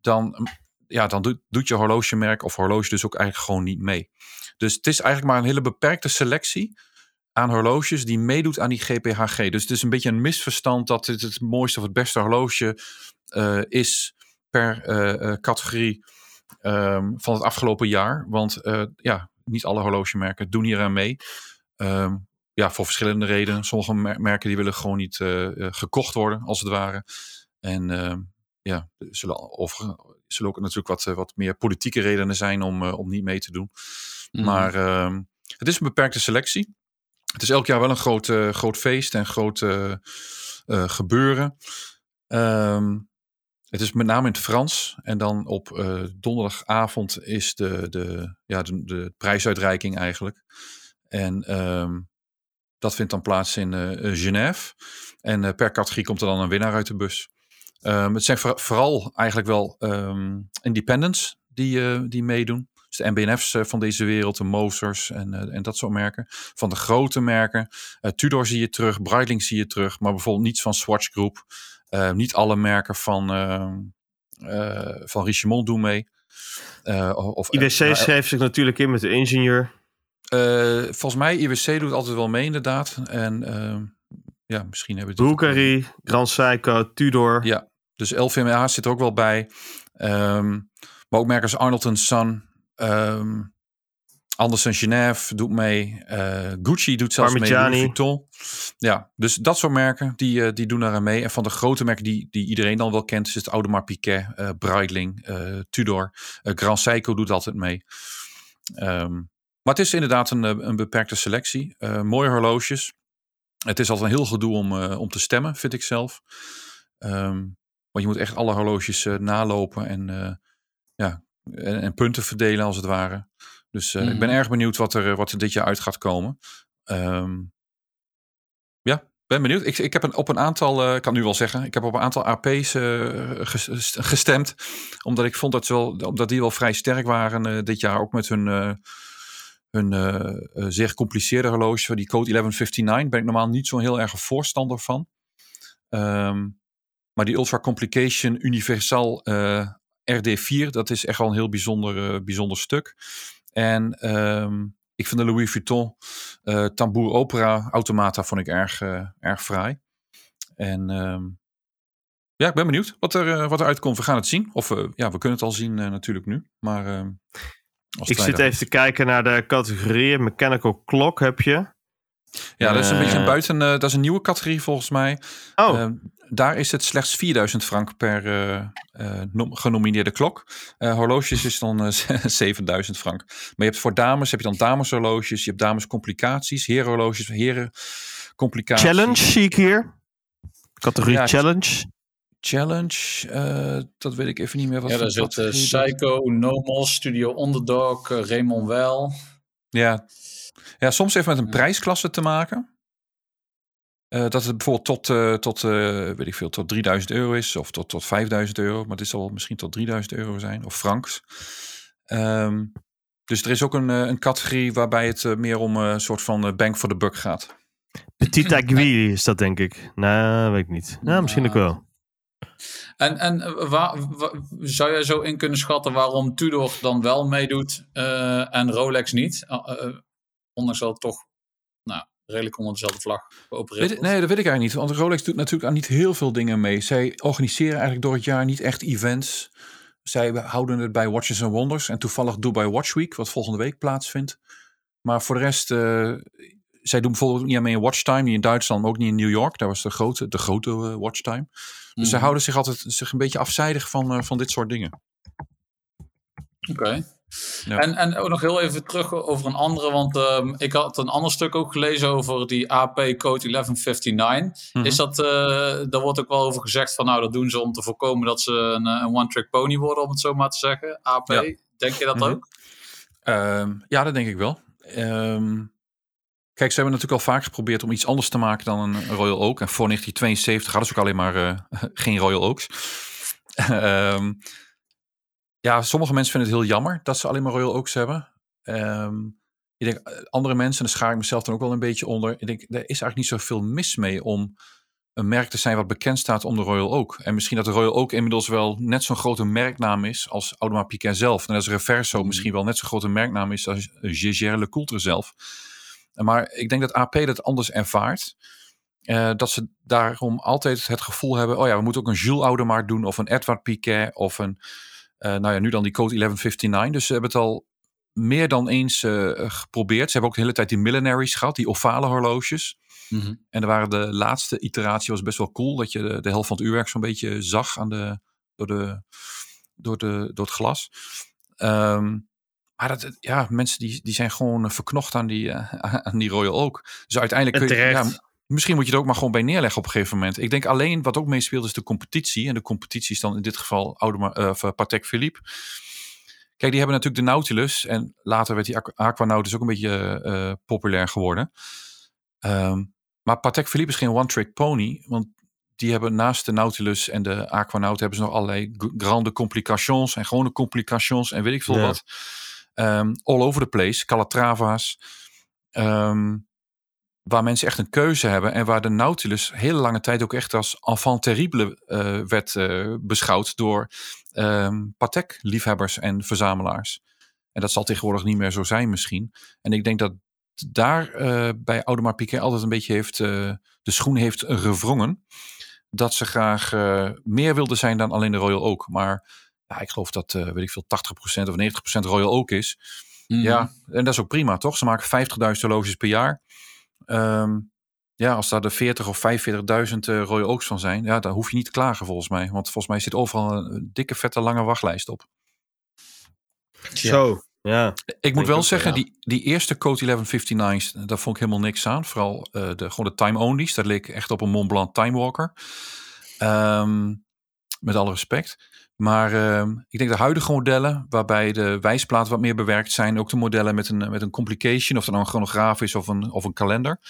Speaker 5: dan, ja, dan doet, doet je horlogemerk of horloge dus ook eigenlijk gewoon niet mee. Dus het is eigenlijk maar een hele beperkte selectie aan horloges die meedoet aan die GPHG. Dus het is een beetje een misverstand dat dit het mooiste of het beste horloge eh, is per eh, eh, categorie ehm, van het afgelopen jaar. Want ja, niet alle horlogemerken doen hier aan mee. Ehm, ja, voor verschillende redenen. Sommige mer- merken die willen gewoon niet gekocht worden, als het ware. En ehm, ja, er zullen, of, zullen ook natuurlijk wat, wat meer politieke redenen zijn om, om niet mee te doen.
Speaker 6: Mhm.
Speaker 5: Maar het is een beperkte selectie. Het is elk jaar wel een groot, eh, groot feest en groot eh, eh, gebeuren. Ehm, het is met name in het Frans. En dan op donderdagavond is de, de, ja, de, de prijsuitreiking eigenlijk. En ehm, dat vindt dan plaats in Genève. En per categorie komt er dan een winnaar uit de bus. Ehm, het zijn voor- vooral eigenlijk wel independents die, die meedoen. Dus de MBNF's eh, van deze wereld, de Mosers en, eh, en dat soort merken. Van de grote merken. Eh, Tudor zie je terug, Breitling zie je terug. Maar bijvoorbeeld niets van Swatch Group. Niet alle merken van, van Richemont doen mee. Of,
Speaker 4: IWC schreef zich natuurlijk in met de ingenieur.
Speaker 5: volgens mij, IWC doet altijd wel mee inderdaad. En ehm, ja, misschien hebben we.
Speaker 4: Bulgari, Grand Seiko, Tudor.
Speaker 5: Ja, dus LVMH zit er ook wel bij. Ehm, maar ook merken als Arnold Son. Ehm Anderson Genève doet mee. eh, Gucci doet zelfs mee.
Speaker 4: Parmigiani.
Speaker 5: Louis Vuitton. Ja, dus dat soort merken die, eh, die doen daar aan mee. En van de grote merken die, die iedereen dan wel kent, is het Audemars Piguet, eh Breitling, Tudor. Grand Seiko doet altijd mee. Ehm, maar het is inderdaad een, een beperkte selectie. Mooie horloges. Het is altijd een heel gedoe om, om te stemmen, vind ik zelf. Ehm, want je moet echt alle horloges nalopen en, ja, en, en punten verdelen als het ware. Dus eh, ik ben
Speaker 6: Mhm.
Speaker 5: erg benieuwd wat er, eh, wat er dit jaar uit gaat komen. Ehm, ja, ben benieuwd. Ik, ik heb een, op een aantal, eh, ik kan nu wel zeggen, ik heb op een aantal AP's eh, ges- gestemd. Omdat ik vond dat, ze wel, omdat die wel vrij sterk waren eh, dit jaar. Ook met hun, eh, hun eh, eh, zeer gecompliceerde horloges. Die Code 1159 ben ik normaal niet zo'n heel erg voorstander van. Ehm, maar die Ultra Complication Universal eh, RD4, dat is echt wel een heel bijzonder, eh, bijzonder stuk. En ehm, ik vind de Louis Vuitton eh Tambour Opera Automata vond ik erg, eh, erg fraai. En ehm, ja, ik ben benieuwd wat er, wat er uitkomt. We gaan het zien. Of ja, we kunnen het al zien natuurlijk nu. Maar ehm,
Speaker 4: Ik zit even te kijken naar de categorieën. Mechanical Clock heb je.
Speaker 5: Ja, dat is een beetje een buiten. dat is een nieuwe categorie volgens mij.
Speaker 4: Oh,
Speaker 5: daar is het slechts 4000 frank per eh, eh, nom- genomineerde klok. Eh, horloges is dan eh, 7000 frank. Maar je hebt voor dames heb je dan dameshorloges, je hebt damescomplicaties, herenhorloges, herencomplicaties.
Speaker 4: Challenge zie ik hier. Categorie
Speaker 5: Ja,
Speaker 4: Challenge.
Speaker 5: Challenge, eh, dat weet ik even niet meer. Wat
Speaker 6: Ja, daar zit Psycho, Nomos, Studio Underdog, Raymond Well.
Speaker 5: Ja. ja, soms heeft het met een prijsklasse te maken. Eh, dat het bijvoorbeeld tot, eh, tot, eh, weet ik veel, tot 3000 euro is. Of tot, tot 5000 euro. Maar dit zal misschien tot 3000 euro zijn. Of franks. Ehm, dus er is ook een, een categorie waarbij het meer om een soort van bang for the buck gaat.
Speaker 4: Petit Aiguille is dat denk ik. Nou, weet ik niet. Nou, misschien ook wel.
Speaker 6: En, en waar, wa- zou jij zo in kunnen schatten waarom Tudor dan wel meedoet eh, en Rolex niet? Uh, uh, ondanks dat het toch nou, redelijk onder dezelfde vlag geopereerd
Speaker 5: Weet, nee, dat weet ik eigenlijk niet. Want Rolex doet natuurlijk aan niet heel veel dingen mee. Zij organiseren eigenlijk door het jaar niet echt events. Zij houden het bij Watches and Wonders. En toevallig Dubai Watch Week, wat volgende week plaatsvindt. Maar voor de rest, uh, zij doen bijvoorbeeld niet aan mee een Watchtime. Niet in Duitsland, maar ook niet in New York. Daar was de grote, de grote uh, Watchtime. Dus mm. zij houden zich altijd zich een beetje afzijdig van, uh, van dit soort dingen.
Speaker 6: Oké. Okay. Ja. En, en ook nog heel even terug over een andere, want um, ik had een ander stuk ook gelezen over die AP Code 1159. Mm -hmm. Is dat, uh, daar wordt ook wel over gezegd van nou, dat doen ze om te voorkomen dat ze een, een one-trick pony worden, om het zo maar te zeggen. AP, ja. denk je dat
Speaker 5: Mhm.
Speaker 6: mm -hmm.
Speaker 5: ook? Um, ja, dat denk ik wel. Um, kijk, ze hebben natuurlijk al vaak geprobeerd om iets anders te maken dan een Royal Oak. En voor 1972 hadden ze ook alleen maar uh, geen Royal Oaks. Ja, sommige mensen vinden het heel jammer dat ze alleen maar Royal Oaks hebben. Um, ik denk, andere mensen, en daar schaar ik mezelf dan ook wel een beetje onder. Ik denk, er is eigenlijk niet zoveel mis mee om een merk te zijn wat bekend staat om de Royal Oak. En misschien dat de Royal Oak inmiddels wel net zo'n grote merknaam is als Audemars Piguet zelf. En dat is Reverso mm. misschien wel net zo'n grote merknaam is als Gégère Lecoultre zelf. Maar ik denk dat AP dat anders ervaart. Uh, dat ze daarom altijd het gevoel hebben, oh ja, we moeten ook een Jules Audemars doen of een Edward Piquet of een... Uh, nou ja, nu dan die code 1159. Dus ze hebben het al meer dan eens uh, geprobeerd. Ze hebben ook de hele tijd die millenaries gehad, die ovale horloges. Mm -hmm. En er waren de laatste iteratie was best wel cool. Dat je de, de helft van het uurwerk zo'n beetje zag aan de, door, de, door, de, door het glas. Um, maar dat, ja, mensen die, die zijn gewoon verknocht aan die, uh, aan die Royal Oak. Dus uiteindelijk kun je, ja, misschien moet je er ook maar gewoon bij neerleggen op een gegeven moment. Ik denk alleen wat ook meespeelt is de competitie. En de competitie is dan in dit geval Audemars, uh, of Patek Philippe. Kijk, die hebben natuurlijk de Nautilus. En later werd die Aquanaut ook een beetje uh, populair geworden. Um, maar Patek Philippe is geen one-trick pony. Want die hebben naast de Nautilus en de Aquanaut... hebben ze nog allerlei grande complications... en gewone complications en weet ik veel ja. wat. Um, all over the place. Calatrava's. Um, waar mensen echt een keuze hebben. En waar de Nautilus hele lange tijd ook echt als enfant terrible uh, werd uh, beschouwd... door um, Patek-liefhebbers en verzamelaars. En dat zal tegenwoordig niet meer zo zijn misschien. En ik denk dat daar uh, bij Audemars Piguet altijd een beetje heeft, de schoen heeft gevrongen. Dat ze graag meer wilden zijn dan alleen de Royal Oak. Maar ja, ik geloof dat, weet ik veel, 80% of 90% Royal Oak is. Mm. Ja, en dat is ook prima, toch? Ze maken 50.000 horloges per jaar. Um, ja, als daar de 40 of 45.000 Royal Oaks van zijn, ja, daar hoef je niet te klagen volgens mij. Want volgens mij zit overal een dikke, vette, lange wachtlijst op.
Speaker 4: Zo. Ja,
Speaker 5: ik moet wel zeggen, ja. die, die eerste Code 1159's, daar vond ik helemaal niks aan. Vooral uh, de, gewoon de time only's. Dat leek echt op een Mont Blanc Time Walker. Um, met alle respect. Maar uh, ik denk de huidige modellen, waarbij de wijsplaten wat meer bewerkt zijn. Ook de modellen met een, met een complication, of dat nou een chronograaf is of een, of een kalender.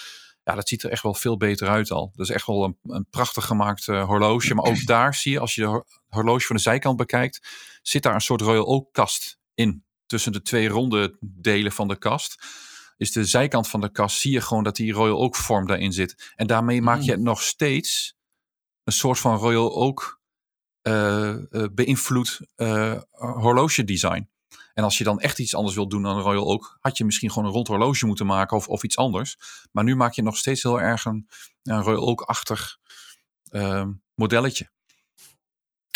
Speaker 5: Ja, dat ziet er echt wel veel beter uit al. Dat is echt wel een, een prachtig gemaakt uh, horloge. Maar ook daar zie je, als je de horloge van de zijkant bekijkt, zit daar een soort Royal Oak kast in tussen de twee ronde delen van de kast, is de zijkant van de kast, zie je gewoon dat die Royal Oak vorm daarin zit. En daarmee maak je het nog steeds een soort van Royal Oak uh, uh, beïnvloed uh, horloge design. En als je dan echt iets anders wilt doen dan Royal Oak, had je misschien gewoon een rond horloge moeten maken of, of iets anders. Maar nu maak je nog steeds heel erg een, een Royal Oak-achtig modelletje.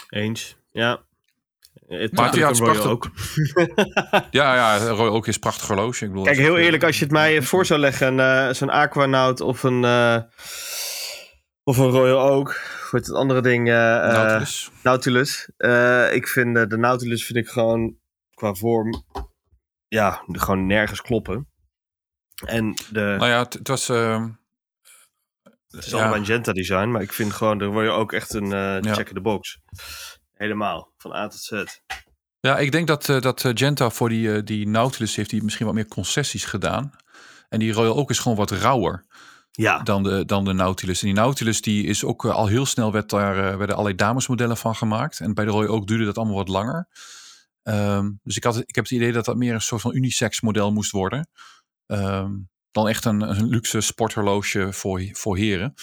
Speaker 4: Eens, ja.
Speaker 5: Het maar ja, het is prachtig. Ook. ja, ja, Royal Oak is prachtig horloge. Ik bedoel,
Speaker 4: Kijk, heel eerlijk, als je het mij voor zou leggen, uh, zo'n Aquanaut of een, uh, of een Royal Oak, heet het andere ding? Uh,
Speaker 5: Nautilus.
Speaker 4: Nautilus. ik vind de Nautilus vind ik gewoon qua vorm, ja, gewoon nergens kloppen. En de...
Speaker 5: Nou ja, het, was... Uh,
Speaker 4: het is ja. allemaal een Genta design, maar ik vind gewoon, daar word je ook echt een uh, ja. check in the box. Helemaal, van A tot Z.
Speaker 5: Ja, ik denk dat, uh, dat Genta voor die, uh, die Nautilus heeft die misschien wat meer concessies gedaan. En die Royal ook is gewoon wat rauwer
Speaker 4: ja.
Speaker 5: dan, de, dan de Nautilus. En die Nautilus die is ook uh, al heel snel, werd daar, werden allerlei damesmodellen van gemaakt. En bij de Royal ook duurde dat allemaal wat langer. Um, dus ik, had, ik heb het idee dat dat meer een soort van unisex model moest worden. Um, dan echt een, een luxe sporthorloge voor, voor heren.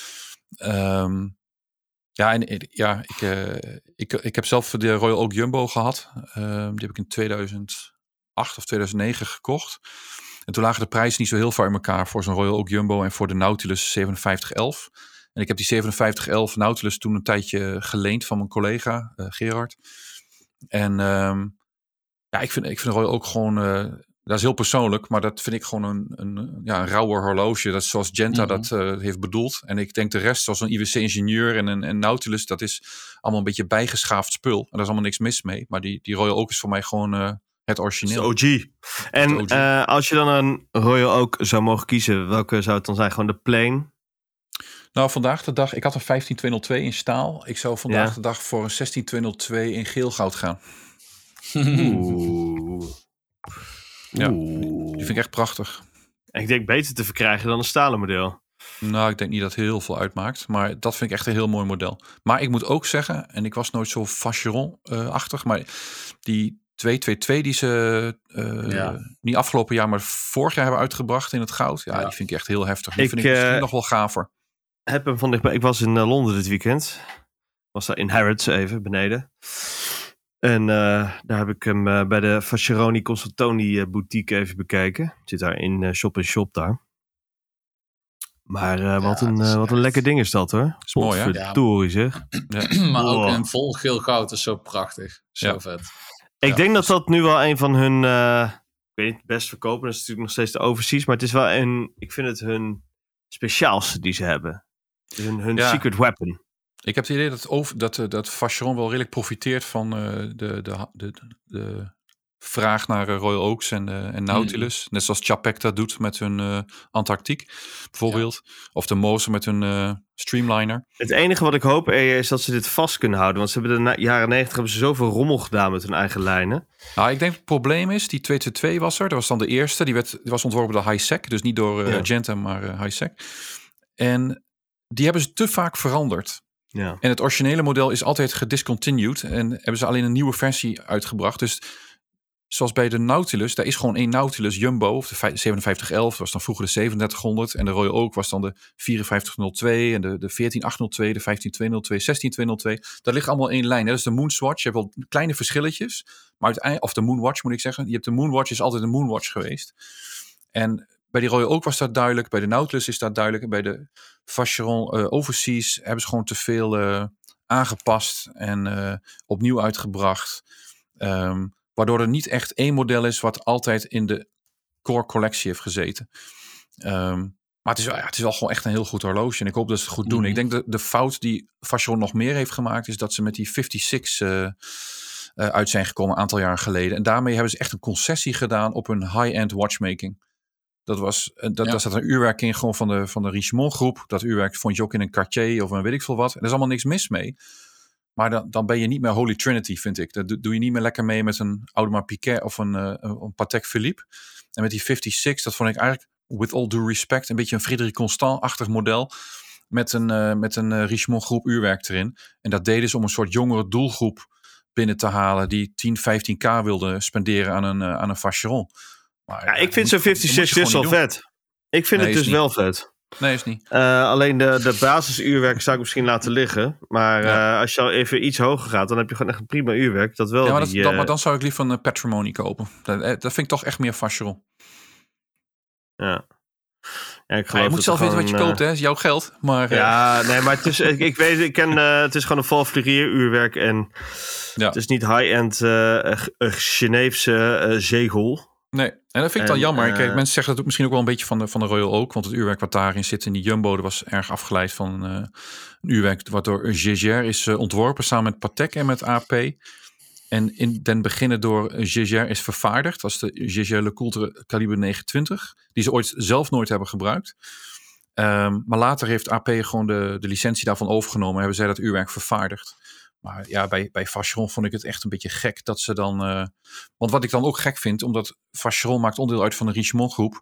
Speaker 5: Um, Ja, en, eh, ja ik, eh, ik, ik heb zelf de Royal Oak Jumbo gehad. Ehm, die heb ik in 2008 of 2009 gekocht. En toen lagen de prijzen niet zo heel ver in elkaar voor zo'n Royal Oak Jumbo en voor de Nautilus 5711. En ik heb die 5711 Nautilus toen een tijdje geleend van mijn collega eh, Gerard. En ehm, ja, ik vind, ik vind Royal ook gewoon, eh, dat is heel persoonlijk, maar dat vind ik gewoon een, een, ja, een rauwer horloge. Dat is zoals Genta
Speaker 6: Mhm.
Speaker 5: dat eh, heeft bedoeld. En ik denk de rest, zoals een IWC Ingenieur en een en Nautilus, dat is allemaal een beetje bijgeschaafd spul. En daar is allemaal niks mis mee. Maar die, die Royal Oak is voor mij gewoon het origineel.
Speaker 4: de OG. En
Speaker 5: OG.
Speaker 4: eh, als je dan een Royal ook zou mogen kiezen, welke zou het dan zijn? Gewoon de plain?
Speaker 5: Nou, vandaag de dag, ik had een 15202 in staal. Ik zou vandaag
Speaker 4: Ja.
Speaker 5: de dag voor een 16202 in geel goud gaan.
Speaker 4: Oeh.
Speaker 5: Ja,
Speaker 4: Oeh.
Speaker 5: Die vind ik echt prachtig.
Speaker 4: Ik denk beter te verkrijgen dan een stalen model.
Speaker 5: Nou, ik denk niet dat het heel veel uitmaakt. Maar dat vind ik echt een heel mooi model. Maar ik moet ook zeggen, en ik was nooit zo Vacheron-achtig, maar die 222 die ze eh,
Speaker 6: Ja.
Speaker 5: niet afgelopen jaar, maar vorig jaar hebben uitgebracht in het goud. Ja,
Speaker 6: Ja.
Speaker 5: die vind ik echt heel heftig. Die
Speaker 4: Ik,
Speaker 5: vind ik misschien
Speaker 4: eh,
Speaker 5: nog wel gaver.
Speaker 4: Heb hem van dichtbij. Ik was in eh, Londen dit weekend. Was daar in Harrods even beneden. En eh, daar heb ik hem eh, bij de Fasceroni Consultoni eh, boutique even bekeken. Zit daar in Shop Shop daar. Maar eh, wat,
Speaker 6: Ja,
Speaker 4: een, eh, wat een lekker ding is dat hoor.
Speaker 5: Is mooi, hè?
Speaker 4: Zeg.
Speaker 6: maar ook in vol geel goud is zo prachtig. Zo
Speaker 5: Ja.
Speaker 6: vet.
Speaker 4: Ik
Speaker 5: Ja,
Speaker 4: denk dat
Speaker 5: dus-
Speaker 4: dat nu wel een van hun, eh, ik weet niet, best verkopen. Dat is natuurlijk nog steeds de overseas. Maar het is wel een, ik vind het hun speciaalste die ze hebben. Hun, hun
Speaker 5: Ja.
Speaker 4: secret weapon.
Speaker 5: Ik heb het idee dat, over, dat, eh, dat Vacheron wel redelijk profiteert van eh, de, de, de, de vraag naar eh, Royal Oaks en, eh, en Nautilus. Net zoals Chapek dat doet met hun eh Antarctiek bijvoorbeeld. Of de Moser met hun Streamliner.
Speaker 4: Het enige wat ik hoop is dat ze dit vast kunnen houden. Want ze hebben de jaren negentig hebben ze zoveel rommel gedaan met hun eigen lijnen.
Speaker 5: Nou, ik denk het probleem is, die 222 was er. Dat was dan de eerste. Die, werd, die was ontworpen door High-Sec. Dus niet door
Speaker 4: Ja.
Speaker 5: Gentem, maar High-Sec. En die hebben ze te vaak veranderd.
Speaker 4: Ja.
Speaker 5: En het originele model is altijd gediscontinued. En hebben ze alleen een nieuwe versie uitgebracht. Dus zoals bij de Nautilus, daar is gewoon één Nautilus Jumbo. Of de vij- 5711, dat was dan vroeger de 3700. En de Royal Oak was dan de 5402. En de, de 14802, de 15202, 16202. Dat ligt allemaal één lijn. Dat is de Moonswatch. Je hebt wel kleine verschilletjes. Maar of de Moonwatch moet ik zeggen. Je hebt de Moonwatch, is altijd een Moonwatch geweest. En bij die Royal Oak was dat duidelijk. Bij de Nautilus is dat duidelijk. En bij de Vacheron eh, Overseas hebben ze gewoon te veel eh, aangepast en eh, opnieuw uitgebracht. Ehm, waardoor er niet echt één model is wat altijd in de core collectie heeft gezeten. Ehm, maar het is, wel- ja, het is wel gewoon echt een heel goed horloge. En ik hoop dat ze het goed doen.
Speaker 6: Mhm.
Speaker 5: Ik denk dat de fout die Vacheron nog meer heeft gemaakt... is dat ze met die 56 eh, eh, uit zijn gekomen een aantal jaar geleden. En daarmee hebben ze echt een concessie gedaan op hun high-end watchmaking. Dat was, eh, dat,
Speaker 6: Ja.
Speaker 5: daar zat een uurwerk in gewoon van de, van de Richemont groep. Dat uurwerk vond je ook in een Cartier of een weet ik veel wat. En er is allemaal niks mis mee. Maar dan, dan ben je niet meer Holy Trinity, vind ik. Dat doe, je niet meer lekker mee met een Audemars Piguet of een, eh, een, Patek Philippe. En met die 56, dat vond ik eigenlijk, with all due respect, een beetje een Frédéric Constant-achtig model. Met een, eh, met een eh, Richemont groep uurwerk erin. En dat deden ze om een soort jongere doelgroep binnen te halen. Die 10, 15k wilde spenderen aan een, aan een Vacheron. Maar,
Speaker 4: Ja, ik vind zo'n
Speaker 5: dat moet je
Speaker 4: 56 dus
Speaker 5: doen.
Speaker 4: vet. Ik vind
Speaker 5: Nee,
Speaker 4: het dus wel vet.
Speaker 5: Nee, is niet.
Speaker 4: Eh, alleen de, de basisuurwerk zou ik misschien laten liggen. Maar
Speaker 5: Ja.
Speaker 4: eh, als je al even iets hoger gaat, dan heb je gewoon echt een prima uurwerk. Dat wel
Speaker 5: Ja, maar, dat,
Speaker 4: die,
Speaker 5: dan,
Speaker 4: eh,
Speaker 5: maar dan zou ik liever een Patrimony kopen. Dat, dat vind ik toch echt meer Vacheron.
Speaker 4: ja. Ja, ik
Speaker 5: Ja, je moet zelf weten wat je koopt, hè? is jouw geld. Maar
Speaker 4: Ja, nee, maar het is, ik, ik weet, ik ken, het is gewoon een Val Fleurier uurwerk en
Speaker 5: Ja.
Speaker 4: het is niet high-end eh, Geneefse zegel.
Speaker 5: nee. En dat vind ik dan
Speaker 4: En,
Speaker 5: jammer.
Speaker 4: eh,
Speaker 5: Kijk, mensen zeggen dat ook misschien ook wel een beetje van de, van de Royal Oak. Want het uurwerk wat daarin zit in die Jumbo, dat was erg afgeleid van eh, een uurwerk wat door Gégère is eh, ontworpen samen met Patek en met AP. En in den beginnen door Gégère is vervaardigd. Dat is de Gégère Le Coultre kaliber 29. Die ze ooit zelf nooit hebben gebruikt. Ehm, maar later heeft AP gewoon de, de licentie daarvan overgenomen. en Hebben zij dat uurwerk vervaardigd. Maar ja, bij, bij Vacheron vond ik het echt een beetje gek dat ze dan... eh, want wat ik dan ook gek vind, omdat Vacheron maakt onderdeel uit van de Richemont groep.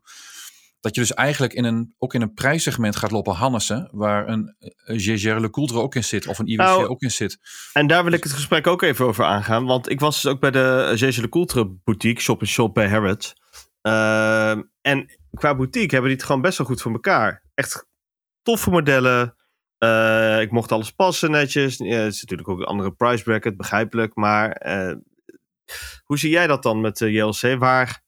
Speaker 5: Dat je dus eigenlijk in een, ook in een prijssegment gaat lopen Hannessen. Waar een, een Gégère Le Coultre ook in zit. Of een IWC
Speaker 4: Nou,
Speaker 5: ook in zit.
Speaker 4: En daar wil ik het gesprek ook even over aangaan. Want ik was dus ook bij de Gege Le Coultre boutique, Shop Shop bij Harrods. Ehm, en qua boutique hebben die het gewoon best wel goed voor elkaar. Echt toffe modellen. Eh, ik mocht alles passen netjes. Het is natuurlijk ook een andere price bracket, begrijpelijk. Maar eh, hoe zie jij dat dan met de JLC? Waar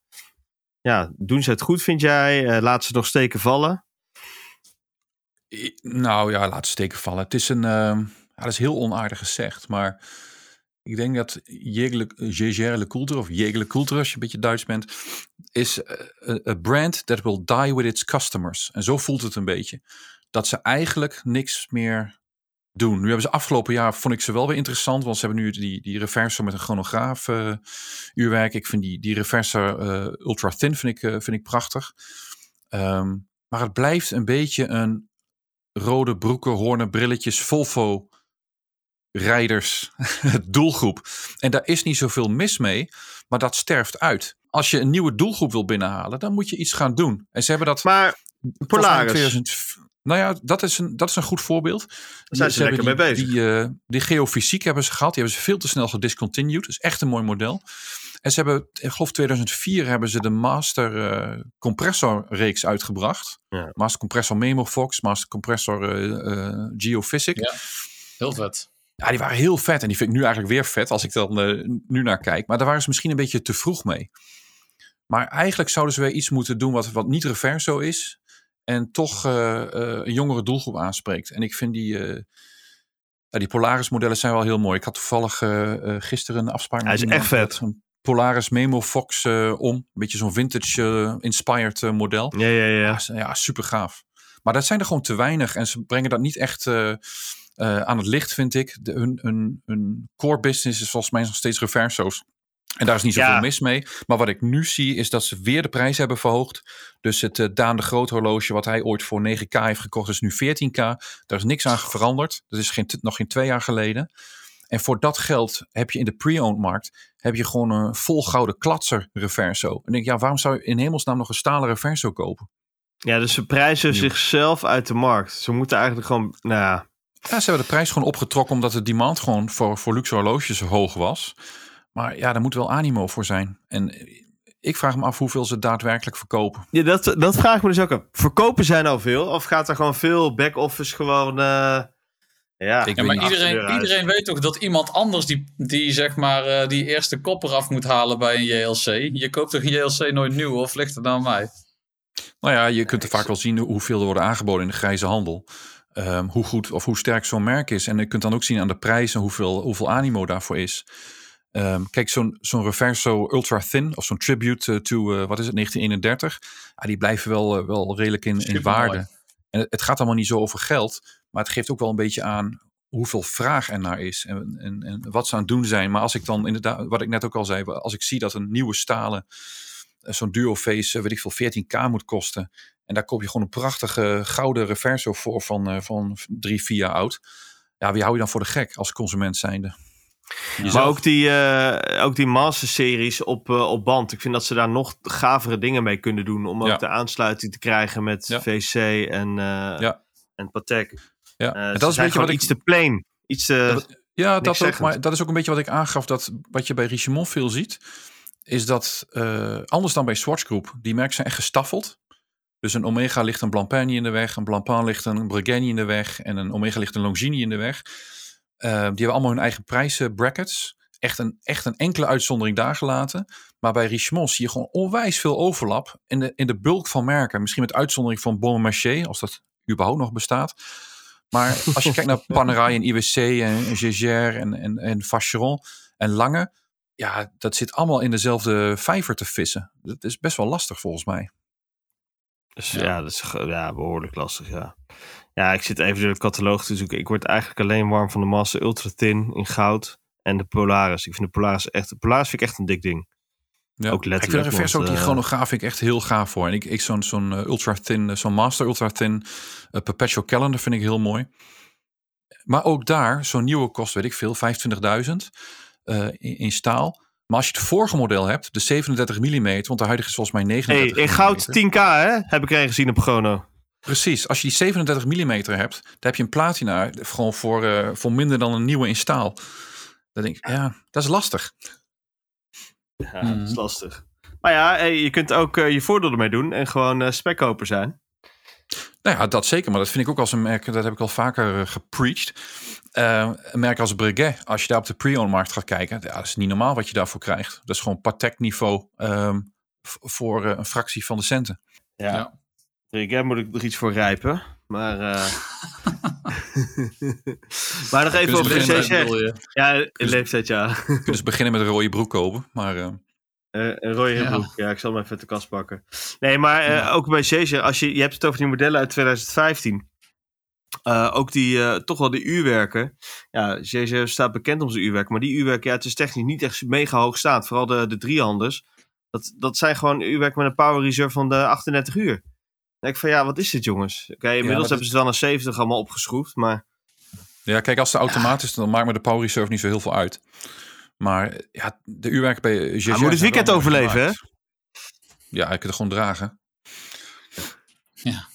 Speaker 4: ja, doen ze het goed, vind jij? Laten ze nog steken vallen?
Speaker 5: Nou ja, laat steken vallen. Het is een, ehm, dat is heel onaardig gezegd, maar ik denk dat Jägerle Kultur of Jägerle Kultur, als je een beetje Duits bent, is eh, a brand that will die with its customers. En zo voelt het een beetje. Dat ze eigenlijk niks meer doen. Nu hebben ze afgelopen jaar, vond ik ze wel weer interessant, want ze hebben nu die, die reverso met een chronograaf eh, uurwerk. Ik vind die, die reverser eh, ultra thin vind ik, eh, vind ik prachtig. Ehm, maar het blijft een beetje een rode broeken, hoornen, brilletjes, Volvo rijders doelgroep. En daar is niet zoveel mis mee, maar dat sterft uit. Als je een nieuwe doelgroep wil binnenhalen, dan moet je iets gaan doen. En ze hebben dat
Speaker 4: Maar Polaris,
Speaker 5: 2000 nou ja, dat is een, dat is een goed voorbeeld.
Speaker 4: zijn ze lekker
Speaker 5: die,
Speaker 4: mee bezig.
Speaker 5: Die, eh, die geofysiek hebben ze gehad. Die hebben ze veel te snel gediscontinued. Dat is echt een mooi model. En ze hebben, ik geloof 2004 hebben ze de Master eh, Compressor reeks uitgebracht.
Speaker 4: Ja.
Speaker 5: Master Compressor Memo Fox, Master Compressor eh, eh, Geophysic.
Speaker 6: Ja. Heel vet.
Speaker 5: Ja, die waren heel vet. En die vind ik nu eigenlijk weer vet als ik dan eh, nu naar kijk. Maar daar waren ze misschien een beetje te vroeg mee. Maar eigenlijk zouden ze weer iets moeten doen wat, wat niet reverso is. En toch eh, eh, een jongere doelgroep aanspreekt. En ik vind die, eh, die Polaris modellen zijn wel heel mooi. Ik had toevallig gisteren een afspraak
Speaker 4: Hij is echt vet.
Speaker 5: met Een Polaris Memo Fox om. Een beetje zo'n vintage inspired eh, model.
Speaker 4: Ja, ja, ja.
Speaker 5: Ja, ja, super gaaf. Maar dat zijn er gewoon te weinig. En ze brengen dat niet echt aan het licht, vind ik. De, hun, hun, hun core business is volgens mij nog steeds reverso's. En daar is niet zoveel
Speaker 4: Ja.
Speaker 5: mis mee. Maar wat ik nu zie is dat ze weer de prijs hebben verhoogd. Dus het eh, Daan de Groot horloge wat hij ooit voor 9k heeft gekocht is nu 14k. Daar is niks aan veranderd. Dat is geen, nog geen twee jaar geleden. En voor dat geld heb je in de pre-owned markt heb je gewoon een vol gouden klatser reverso. En ik denk, ja, waarom zou je in hemelsnaam nog een stalen reverso kopen?
Speaker 4: Ja, dus ze prijzen
Speaker 5: Nieuw.
Speaker 4: zichzelf uit de markt. Ze moeten eigenlijk gewoon, nou ja,
Speaker 5: Ja, ze hebben de prijs gewoon opgetrokken omdat de demand gewoon voor, voor luxe horloges hoog was. Maar ja, daar moet wel animo voor zijn. En ik vraag me af hoeveel ze daadwerkelijk verkopen.
Speaker 4: Ja, dat, dat vraag ik me dus ook af. Verkopen zij nou veel? Of gaat er gewoon veel back-office gewoon... eh, ja,
Speaker 5: Ik
Speaker 6: Ja, maar iedereen, iedereen weet toch dat iemand anders die, die zeg maar eh, die eerste kopper af moet halen bij een JLC. Je koopt toch een JLC nooit nieuw of ligt het aan mij?
Speaker 5: Nou ja, je kunt er vaak wel zien hoeveel er worden aangeboden in de grijze handel. Ehm, hoe goed of hoe sterk zo'n merk is. En je kunt dan ook zien aan de prijs en hoeveel, hoeveel animo daarvoor is. Ehm, kijk, zo'n zo'n Reverso Ultra Thin of zo'n Tribute eh, to, eh, wat is het, 1931. Ja, die blijven wel, eh, wel redelijk in, in waarde. En het, het gaat allemaal niet zo over geld. Maar het geeft ook wel een beetje aan hoeveel vraag er naar is. En, en, en wat ze aan het doen zijn. Maar als ik dan inderdaad, wat ik net ook al zei. Als ik zie dat een nieuwe stalen, zo'n duoface, weet ik veel, 14k moet kosten. En daar koop je gewoon een prachtige gouden reverso voor van, van drie, vier jaar oud. Ja, wie hou je dan voor de gek als consument zijnde?
Speaker 4: Maar ook die, eh, ook die Master-series op, eh, op band. Ik vind dat ze daar nog gavere dingen mee kunnen doen. Om ook de aansluiting te krijgen met
Speaker 5: Ja.
Speaker 4: VC en,
Speaker 5: Ja.
Speaker 4: en Patek.
Speaker 5: Ja, en dat is een beetje wat ik...
Speaker 4: iets te plain. Iets te...
Speaker 5: Ja, dat ook. Maar dat is ook een beetje wat ik aangaf. Dat wat je bij Richemont veel ziet, is dat anders dan bij Swatch Group, die merken zijn echt gestaffeld. Dus een Omega ligt een Blancpain in de weg, een Blancpain ligt een Breguet in de weg en een Omega ligt een Longines in de weg. Eh, die hebben allemaal hun eigen prijzenbrackets. Echt een, echt een enkele uitzondering daar gelaten. Maar bij Richemont zie je gewoon onwijs veel overlap in de, in de bulk van merken. Misschien met uitzondering van Bon Marché, als dat überhaupt nog bestaat. Maar als je kijkt naar Panerai en IWC en Gégère en, en, en Vacheron en Lange. Ja, dat zit allemaal in dezelfde vijver te vissen. Dat is best wel lastig volgens mij.
Speaker 4: Dus ja, dat is ja, behoorlijk lastig, ja. Ja, ik zit even door de catalogus te zoeken. Ik word eigenlijk alleen warm van de Master Ultra Thin in goud en de Polaris. Ik vind de Polaris echt... De Polaris vind ik echt een dik ding.
Speaker 5: Ja.
Speaker 4: Ook letterlijk,
Speaker 5: Ik vind de reverse ook die
Speaker 4: eh,
Speaker 5: chronograaf vind ik echt heel gaaf voor. En ik, ik zo'n zo'n eh, ultra thin, eh, zo'n master ultra thin perpetual calendar vind ik heel mooi. Maar ook daar, zo'n nieuwe kost, weet ik veel, 25.000 eh, in, in staal. Maar als je het vorige model hebt, de 37 mm, want de huidige is volgens mij
Speaker 4: Hey,
Speaker 5: 39
Speaker 4: in goud
Speaker 5: mm.
Speaker 4: 10k, hè? Heb ik er een gezien op Chrono.
Speaker 5: Precies, als je die 37 mm hebt, dan heb je een platina gewoon voor, eh, voor minder dan een nieuwe in staal. Dan denk ik, ja, dat is lastig.
Speaker 4: Ja, dat is lastig. Maar ja, hey, je kunt ook eh, je voordeel ermee doen en gewoon eh spekkoper zijn.
Speaker 5: Nou ja, dat zeker. Maar dat vind ik ook als een merk, dat heb ik al vaker gepreached. Uh, een merk als Breguet, als je daar op de pre-owned markt gaat kijken, ja, dat is niet normaal wat je daarvoor krijgt. Dat is gewoon Patek niveau um, voor uh, een fractie van de centen.
Speaker 4: Ja. ja. Breguet moet ik er iets voor rijpen. Maar, uh... maar nog even over de Ja, leeftijd ja.
Speaker 5: Kunt dus beginnen met een rode broek kopen. Maar, uh...
Speaker 4: Uh, een rode ja. broek, ja, ik zal hem even uit de kast pakken. Nee, maar ja. ook bij CC, als je, je hebt het over die modellen uit 2015. Uh, ook die, uh, toch wel die uurwerken. Ja, JJ staat bekend om zijn uurwerken. Maar die uurwerken, ja, het is technisch niet echt mega hoog staand. Vooral de, de driehanders. Dat, dat zijn gewoon uurwerken met een power reserve van de 38 uur. Dan denk ik van, ja, wat is dit jongens? Oké, okay, inmiddels ja, hebben ze wel naar 70 allemaal opgeschroefd, maar...
Speaker 5: Ja, kijk, als de automaat is, dan maakt me de power reserve niet zo heel veel uit. Maar ja, de uurwerken bij.
Speaker 4: Hij moet het weekend overleven, hè?
Speaker 5: Ja, ik kan het gewoon dragen.
Speaker 6: Ja.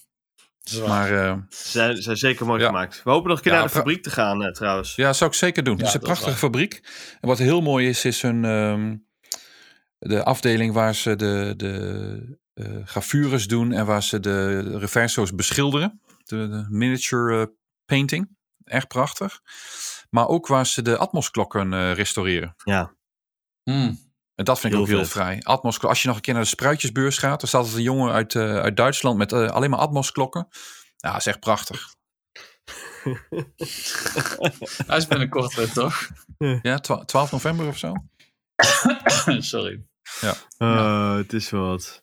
Speaker 5: Maar, uh,
Speaker 4: ze, zijn, zijn zeker mooi ja. gemaakt. We hopen nog een keer ja, naar de fabriek te gaan, uh, trouwens.
Speaker 5: Ja, zou ik zeker doen. Ja, het is een prachtige fabriek. En wat heel mooi is, is hun, um, de afdeling waar ze de, de gravures doen en waar ze de reverso's beschilderen. De, de miniature painting. Echt prachtig. Maar ook waar ze de atmosklokken restaureren.
Speaker 4: Ja.
Speaker 5: Mm. En dat vind ik heel ook heel vrij. Atmos, als je nog een keer naar de spruitjesbeurs gaat, dan staat er een jongen uit, uh, uit Duitsland met uh, alleen maar Atmos-klokken. Ja, dat is echt prachtig.
Speaker 6: Hij is binnenkort weer, toch?
Speaker 5: Ja, 12 november of zo.
Speaker 6: Sorry.
Speaker 5: Ja.
Speaker 4: Uh, het is wat.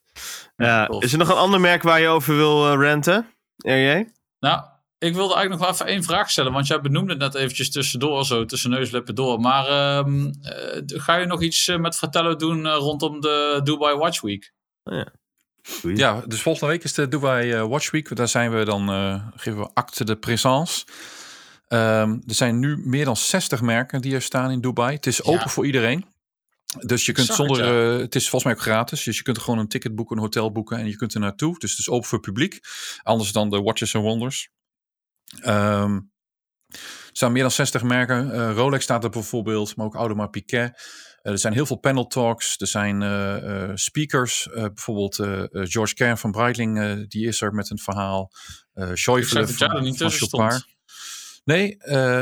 Speaker 4: Ja, is er nog een ander merk waar je over wil renten, RJ?
Speaker 6: Nou, ik wilde eigenlijk nog wel even één vraag stellen. Want jij benoemde het net eventjes tussendoor, zo tussen neuslippen door. Maar uh, uh, ga je nog iets met Fratello doen uh, rondom de Dubai Watch Week?
Speaker 4: Oh ja.
Speaker 5: ja, dus volgende week is de Dubai Watch Week. Daar zijn we dan, geven we acte de présence. Um, er zijn nu meer dan 60 merken die er staan in Dubai. Het is open ja. voor iedereen. Dus je kunt zonder, het, ja. het is volgens mij ook gratis. Dus je kunt gewoon een ticket boeken, een hotel boeken en je kunt er naartoe. Dus het is open voor publiek. Anders dan de Watches and Wonders. Um, er staan meer dan 60 merken. Uh, Rolex staat er bijvoorbeeld, maar ook Audemars Piguet. Uh, er zijn heel veel panel talks. Er zijn uh, speakers. bijvoorbeeld George Kern van Breitling, die is er met een verhaal. Uh, van
Speaker 6: Chopard.
Speaker 5: Nee,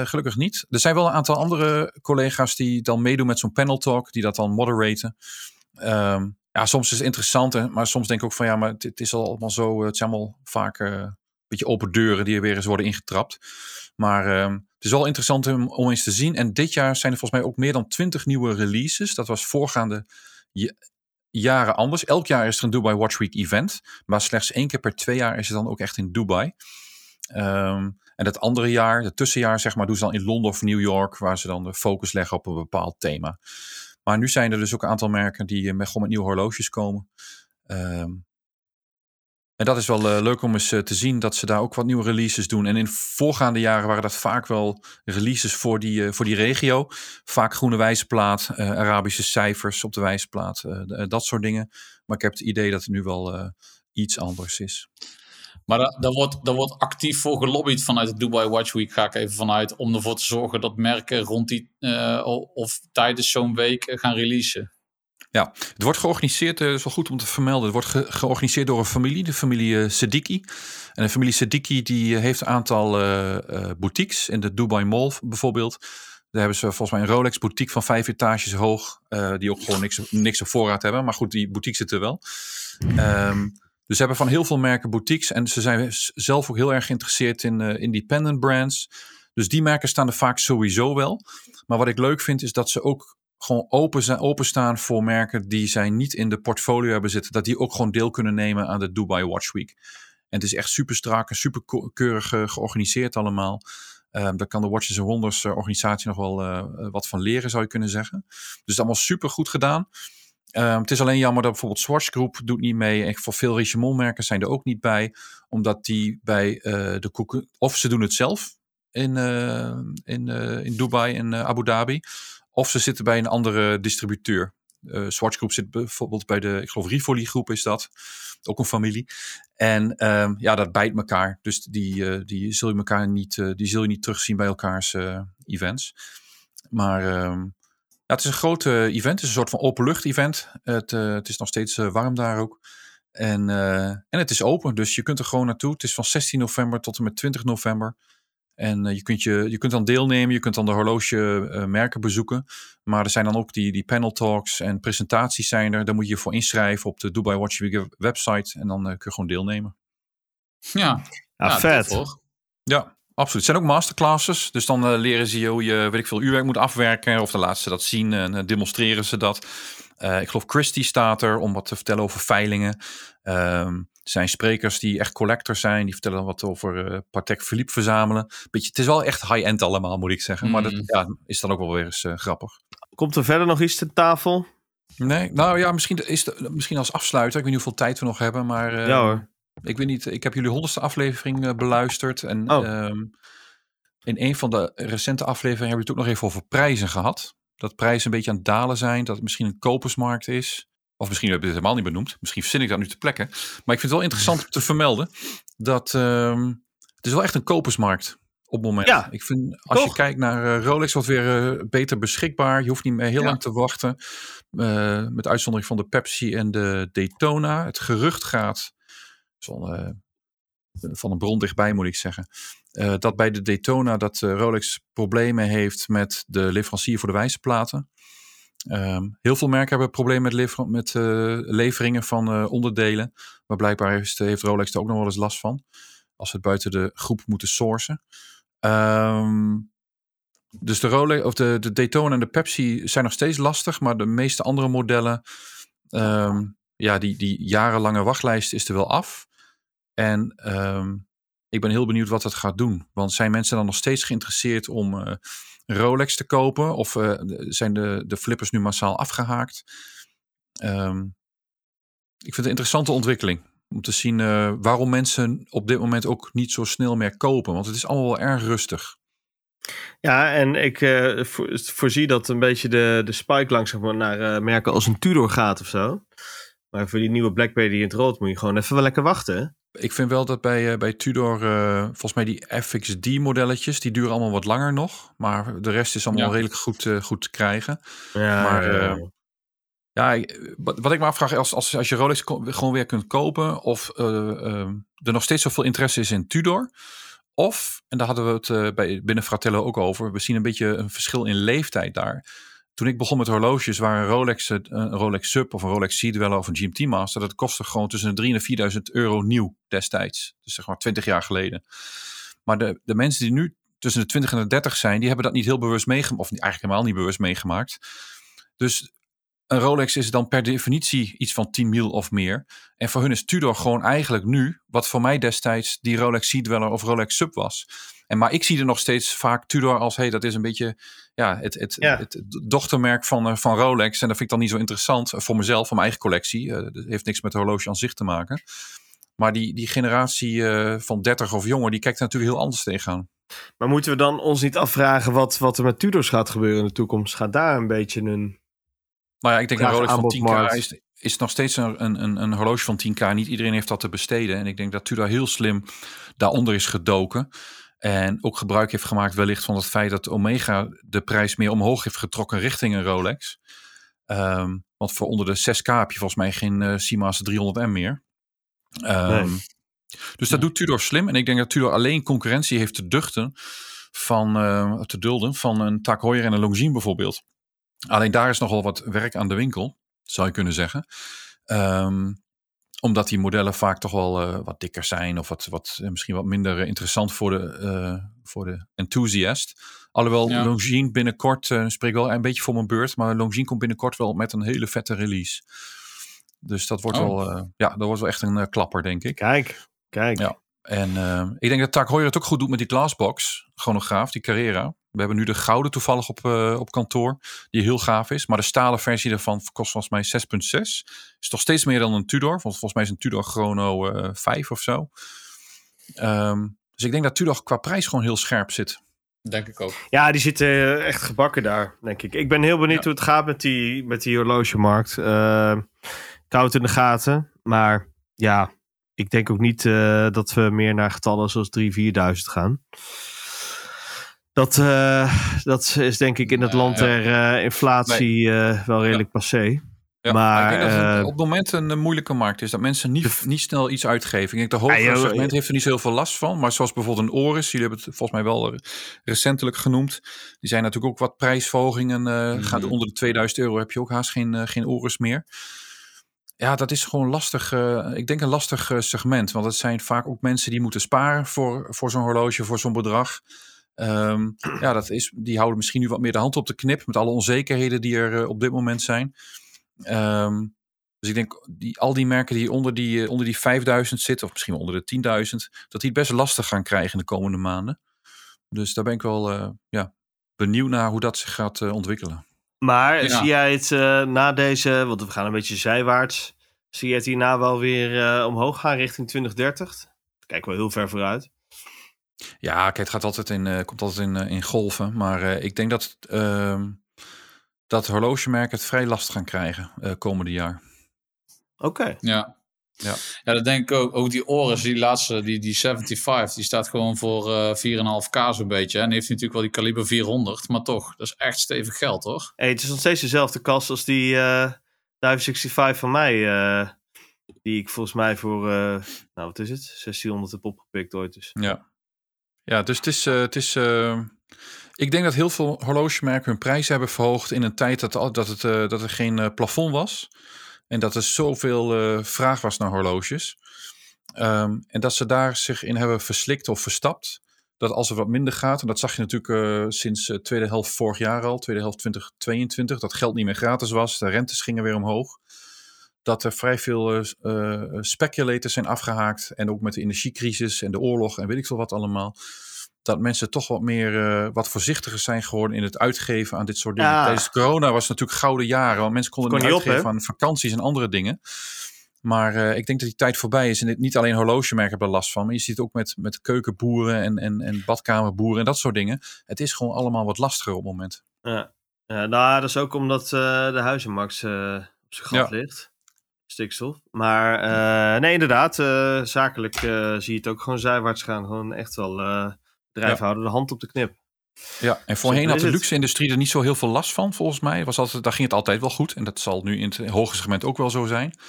Speaker 5: gelukkig niet. Er zijn wel een aantal andere collega's die dan meedoen met zo'n panel talk, die dat dan moderaten. Um, ja, soms is het interessant, maar soms denk ik ook van ja, maar het, het is allemaal zo, het zijn allemaal vaak beetje open deuren die er weer eens worden ingetrapt. Maar uh, het is wel interessant om, om eens te zien. En dit jaar zijn er volgens mij ook meer dan 20 nieuwe releases. Dat was voorgaande jaren anders. Elk jaar is er een Dubai Watch Week event. Maar slechts één keer per twee jaar is het dan ook echt in Dubai. Um, en dat andere jaar, het tussenjaar, zeg maar, doen ze dan in Londen of New York, waar ze dan de focus leggen op een bepaald thema. Maar nu zijn er dus ook een aantal merken die met, gewoon nieuwe horloges komen. Um, en dat is wel uh, leuk om eens uh, te zien dat ze daar ook wat nieuwe releases doen. En in voorgaande jaren waren dat vaak wel releases voor die, voor die regio. Vaak groene wijzerplaat, Arabische cijfers op de wijzerplaat, dat soort dingen. Maar ik heb het idee dat het nu wel iets anders is.
Speaker 6: Maar daar wordt, daar wordt actief voor gelobbyd vanuit de Dubai Watch Week, ga ik even vanuit, om ervoor te zorgen dat merken rond die of tijdens zo'n week gaan releasen.
Speaker 5: Ja, het wordt georganiseerd, is wel goed om te vermelden. Het wordt ge georganiseerd door een familie, de familie uh, Sediki. En de familie Sediki die eh, heeft een aantal boutiques in de Dubai Mall bijvoorbeeld. Daar hebben ze volgens mij een Rolex boutique van vijf etages hoog, die ook gewoon niks, niks op voorraad hebben. Maar goed, die boutique zit er wel. Um, dus ze hebben van heel veel merken boutiques en ze zijn zelf ook heel erg geïnteresseerd in independent brands. Dus die merken staan er vaak sowieso wel. Maar wat ik leuk vind is dat ze ook gewoon open zijn, openstaan voor merken die zij niet in de portfolio hebben zitten. Dat die ook gewoon deel kunnen nemen aan de Dubai Watch Week. En het is echt super strak en super keurig georganiseerd allemaal. Um, daar kan de Watches and Wonders uh, organisatie nog wel wat van leren, zou je kunnen zeggen. Dus allemaal super goed gedaan. Um, het is alleen jammer dat bijvoorbeeld Swatch Group doet niet mee. En voor veel Richemont merken zijn er ook niet bij. Omdat die bij uh, de koeken... Of ze doen het zelf in, in, in Dubai en Abu Dhabi. Of ze zitten bij een andere distributeur. Uh, Swatch Group zit bijvoorbeeld bij de, ik geloof Rivoli groep is dat. Ook een familie. En um, ja, dat bijt elkaar. Dus die, uh, die, zul je elkaar niet, uh, die zul je niet terugzien bij elkaars events. Maar um, ja, het is een groot event. Het is een soort van openlucht event. Het, het is nog steeds warm daar ook. En, eh, en het is open, dus je kunt er gewoon naartoe. Het is van 16 november tot en met 20 november. En eh, je, kunt je, je kunt dan deelnemen, je kunt dan de horlogemerken bezoeken. Maar er zijn dan ook die, die panel talks en presentaties zijn er. Daar moet je je voor inschrijven op de Dubai Watch Week website. En dan eh, kun je gewoon deelnemen.
Speaker 6: Ja,
Speaker 4: Ja,
Speaker 6: Ja,
Speaker 4: vet.
Speaker 5: Ja, absoluut. Het zijn ook masterclasses. Dus dan eh, leren ze je hoe je, weet ik veel, uurwerk moet afwerken. Of dan laten ze dat zien en eh, demonstreren ze dat. Eh, ik geloof Christy staat er om wat te vertellen over veilingen. Ehm, er zijn sprekers die echt collectors zijn. Die vertellen wat over eh Patek Philippe verzamelen. Beetje, het is wel echt high-end allemaal, moet ik zeggen. Maar dat
Speaker 6: Mm.
Speaker 5: ja, is dan ook wel weer eens grappig.
Speaker 4: Komt er verder nog iets ter tafel?
Speaker 5: Nee, nou ja, misschien, is de, misschien als afsluiter. Ik weet niet hoeveel tijd we nog hebben, maar...
Speaker 4: ja hoor.
Speaker 5: Ik weet niet, ik heb jullie honderdste aflevering eh, beluisterd. En
Speaker 4: Oh.
Speaker 5: ehm, in een van de recente afleveringen hebben we het ook nog even over prijzen gehad. Dat prijzen een beetje aan het dalen zijn. Dat het misschien een kopersmarkt is. Of misschien heb je het helemaal niet benoemd. Misschien verzin ik dat nu te plekken. Maar ik vind het wel interessant om te vermelden. Dat ehm, het is wel echt een kopersmarkt op het moment.
Speaker 4: Ja,
Speaker 5: ik vind als je kijkt naar eh, Rolex wordt weer eh, beter beschikbaar. Je hoeft niet meer heel
Speaker 6: Ja.
Speaker 5: lang te wachten. Met uitzondering van de Pepsi en de Daytona. Het gerucht gaat van, eh, van een bron dichtbij moet ik zeggen. eh, dat bij de Daytona dat eh, Rolex problemen heeft met de leverancier voor de wijzerplaten. Ehm, heel veel merken hebben problemen met, met leveringen van onderdelen. Maar blijkbaar heeft, heeft Rolex er ook nog wel eens last van. Als ze het buiten de groep moeten sourcen. Ehm, dus de, Rolex, of de, de Daytona en de Pepsi zijn nog steeds lastig. Maar de meeste andere modellen, ehm, ja, die, die jarenlange wachtlijst is er wel af. En ehm, ik ben heel benieuwd wat het gaat doen. Want zijn mensen dan nog steeds geïnteresseerd om eh, Rolex te kopen? Of eh, zijn de, de flippers nu massaal afgehaakt? Ehm, ik vind het een interessante ontwikkeling. Om te zien eh, waarom mensen op dit moment ook niet zo snel meer kopen. Want het is allemaal wel erg rustig.
Speaker 4: Ja, en ik voor- voorzie dat een beetje de, de spike langzaam naar eh, merken als een Tudor gaat of zo. Maar voor die nieuwe Blackberry die in het rood moet je gewoon even wel lekker wachten.
Speaker 5: Ik vind wel dat bij, eh, bij Tudor, eh, volgens mij die FXD-modelletjes, die duren allemaal wat langer nog. Maar de rest is allemaal
Speaker 6: Ja.
Speaker 5: redelijk goed, eh, goed te krijgen.
Speaker 4: Ja,
Speaker 5: Maar,
Speaker 4: ja.
Speaker 5: eh, Ja, wat, wat ik me afvraag, als, als, als je Rolex gewoon weer kunt kopen, of eh, ehm, er nog steeds zoveel interesse is in Tudor. Of, en daar hadden we het eh, bij, binnen Fratello ook over, we zien een beetje een verschil in leeftijd daar. Toen ik begon met horloges, waren Rolex, eh, een Rolex Sub of een Rolex Dweller of een GMT Master, dat kostte gewoon tussen de 3.000 en 4.000 euro nieuw destijds. Dus zeg maar 20 jaar geleden. Maar de, de mensen die nu tussen de 20 en de 30 zijn, die hebben dat niet heel bewust meegemaakt, of eigenlijk helemaal niet bewust meegemaakt. Dus een Rolex is dan per definitie iets van 10 mil of meer. En voor hun is Tudor gewoon eigenlijk nu, wat voor mij destijds die Rolex Sea Dweller of Rolex Sub was. En maar ik zie er nog steeds vaak Tudor als, hey, dat is een beetje ja, het, het,
Speaker 4: Ja.
Speaker 5: het dochtermerk van, eh, van Rolex. En dat vind ik dan niet zo interessant eh, voor mezelf, voor mijn eigen collectie. Eh, dat heeft niks met horloge aan zich te maken. Maar die, die generatie van 30 of jonger, die kijkt er natuurlijk heel anders tegenaan.
Speaker 4: Maar moeten we dan ons niet afvragen wat, wat er met Tudors gaat gebeuren in de toekomst? Gaat daar een beetje een...
Speaker 5: Nou ja, ik denk een Rolex van 10k
Speaker 4: aanbodmarkt.
Speaker 5: is, is nog steeds een, een, een horloge van 10k. Niet iedereen heeft dat te besteden. En ik denk dat Tudor heel slim daaronder is gedoken. En ook gebruik heeft gemaakt wellicht van het feit dat Omega de prijs meer omhoog heeft getrokken richting een Rolex. Ehm, want voor onder de 6k heb je volgens mij geen eh Seamaster 300M meer. Ehm, Dus dat doet Tudor slim. En ik denk dat Tudor alleen concurrentie heeft te duchten van, eh, te dulden van een Heuer en een Longines bijvoorbeeld. Alleen daar is nogal wat werk aan de winkel, zou je kunnen zeggen. Ehm, omdat die modellen vaak toch wel eh, wat dikker zijn of wat, wat, eh, misschien wat minder eh, interessant voor de, eh, voor de enthusiast. Alhoewel
Speaker 6: Ja.
Speaker 5: Longines binnenkort, eh spreek wel een beetje voor mijn beurt, maar Longines komt binnenkort wel met een hele vette release. Dus dat wordt,
Speaker 6: Oh.
Speaker 5: wel, eh, ja, dat wordt wel echt een klapper, denk ik.
Speaker 4: Kijk, kijk.
Speaker 5: Ja. En eh, ik denk dat Tag Heuer het ook goed doet met die glassbox chronograaf, die Carrera. We hebben nu de gouden toevallig op, eh, op kantoor, die heel gaaf is. Maar de stalen versie daarvan kost volgens mij 6,6. Is toch steeds meer dan een Tudor. Want volgens mij is een Tudor Chrono eh 5 of zo. Ehm, dus ik denk dat Tudor qua prijs gewoon heel scherp zit.
Speaker 6: Denk ik ook.
Speaker 4: Ja, die zitten echt gebakken daar, denk ik. Ik ben heel benieuwd
Speaker 6: Ja.
Speaker 4: hoe het gaat met die, met die horlogemarkt. Eh, ik hou het in de gaten. Maar ja, ik denk ook niet eh, dat we meer naar getallen zoals 3.000, 4.000 gaan. Dat, eh, dat is denk ik in het land der eh, inflatie wel redelijk passé.
Speaker 5: Ja,
Speaker 4: Maar,
Speaker 5: ik denk dat het op het moment een, moeilijke markt is. Dat mensen niet, niet snel iets uitgeven. Ik denk de
Speaker 4: Ah,
Speaker 5: hogere segment heeft er niet zo heel veel last van. Maar zoals bijvoorbeeld een Oris, jullie hebben het volgens mij wel recentelijk genoemd. Die zijn natuurlijk ook wat prijsverhogingen.
Speaker 4: Mhm.
Speaker 5: Gaat onder de 2000 euro heb je ook haast geen, geen Oris meer. Ja, dat is gewoon lastig. eh, ik denk een lastig eh, segment. Want het zijn vaak ook mensen die moeten sparen voor, voor zo'n horloge, voor zo'n bedrag. Ehm, ja, dat is, die houden misschien nu wat meer de hand op de knip. Met alle onzekerheden die er eh, op dit moment zijn. Ehm, dus ik denk, die, al die merken die onder die, onder die 5000 zitten, of misschien wel onder de 10.000, dat die het best lastig gaan krijgen in de komende maanden. Dus daar ben ik wel ja, benieuwd naar hoe dat zich gaat ontwikkelen.
Speaker 4: Maar
Speaker 6: Ja.
Speaker 4: zie jij het eh, na deze, want we gaan een beetje zijwaarts, zie je het hierna wel weer eh, omhoog gaan richting 2030? Kijk wel heel ver vooruit.
Speaker 5: Ja, kijk, het gaat altijd in, eh, komt altijd in, in golven. Maar ik denk dat, ehm dat horlogemerken het vrij lastig gaan krijgen komende jaar.
Speaker 4: Oké.
Speaker 6: Ja.
Speaker 5: Ja.
Speaker 6: ja, dat denk ik ook. Ook die Oris, die laatste, die, die 75, die staat gewoon voor eh 4,5k zo'n beetje. hè. En heeft natuurlijk wel die kaliber 400, maar toch, dat is echt stevig geld hoor.
Speaker 4: Hey, het is nog steeds dezelfde kast als die eh 565 van mij. eh, die ik volgens mij voor, nou wat is het, 1600 heb opgepikt ooit. Dus.
Speaker 5: Ja, ja dus het is. het is ik denk dat heel veel horlogemerken hun prijzen hebben verhoogd in een tijd dat, dat, het, dat er geen plafond was. En dat er zoveel eh, vraag was naar horloges. Ehm, en dat ze daar zich in hebben verslikt of verstapt. Dat als het wat minder gaat, en dat zag je natuurlijk eh, sinds de tweede helft vorig jaar al, tweede helft 2022, dat geld niet meer gratis was, de rentes gingen weer omhoog. Dat er vrij veel speculators zijn afgehaakt. En ook met de energiecrisis en de oorlog en weet ik veel wat allemaal. Dat mensen toch wat meer, eh, wat voorzichtiger zijn geworden in het uitgeven aan dit soort dingen.
Speaker 4: Ja.
Speaker 5: Tijdens corona was het natuurlijk gouden jaren, want mensen konden
Speaker 4: Kon
Speaker 5: niet
Speaker 4: op,
Speaker 5: uitgeven aan vakanties en andere dingen. Maar eh, ik denk dat die tijd voorbij is. En dit, niet alleen horlogemerken hebben er last van. Maar je ziet het ook met, met keukenboeren en, en, en badkamerboeren en dat soort dingen. Het is gewoon allemaal wat lastiger op het moment.
Speaker 4: Ja. Ja, nou, dat is ook omdat eh, de huizenmax eh, op zijn gat
Speaker 5: Ja.
Speaker 4: ligt. Stikstof. Maar nee, inderdaad. zakelijk zie je het ook gewoon zijwaarts gaan. Gewoon echt wel bedrijven
Speaker 5: Ja.
Speaker 4: houden de hand op de knip.
Speaker 5: Ja, en voorheen
Speaker 4: Simpel
Speaker 5: had de luxe-industrie er niet zo heel veel last van, volgens mij. Was altijd, daar ging het altijd wel goed. En dat zal nu in het hoge segment ook wel zo zijn.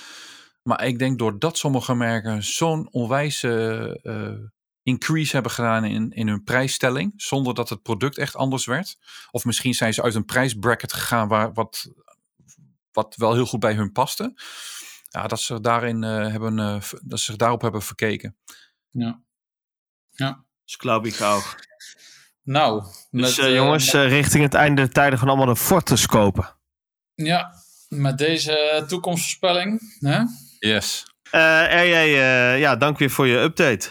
Speaker 5: Maar ik denk doordat sommige merken zo'n onwijze eh, increase hebben gedaan in, in hun prijsstelling, zonder dat het product echt anders werd. Of misschien zijn ze uit een prijsbracket gegaan waar, wat, wat wel heel goed bij hun paste. Ja, dat ze, daarin, eh, hebben, eh, dat ze zich daarop hebben verkeken.
Speaker 6: Ja. Ja.
Speaker 4: Dus geloof ik ook.
Speaker 6: Nou,
Speaker 4: Dus
Speaker 6: met,
Speaker 4: eh,
Speaker 6: eh,
Speaker 4: jongens, eh, richting het einde der tijden gewoon allemaal een Fortis kopen.
Speaker 6: ja, met deze toekomstvoorspelling. Hè?
Speaker 5: Yes.
Speaker 4: Eh RJ, eh, ja, dank weer voor je update.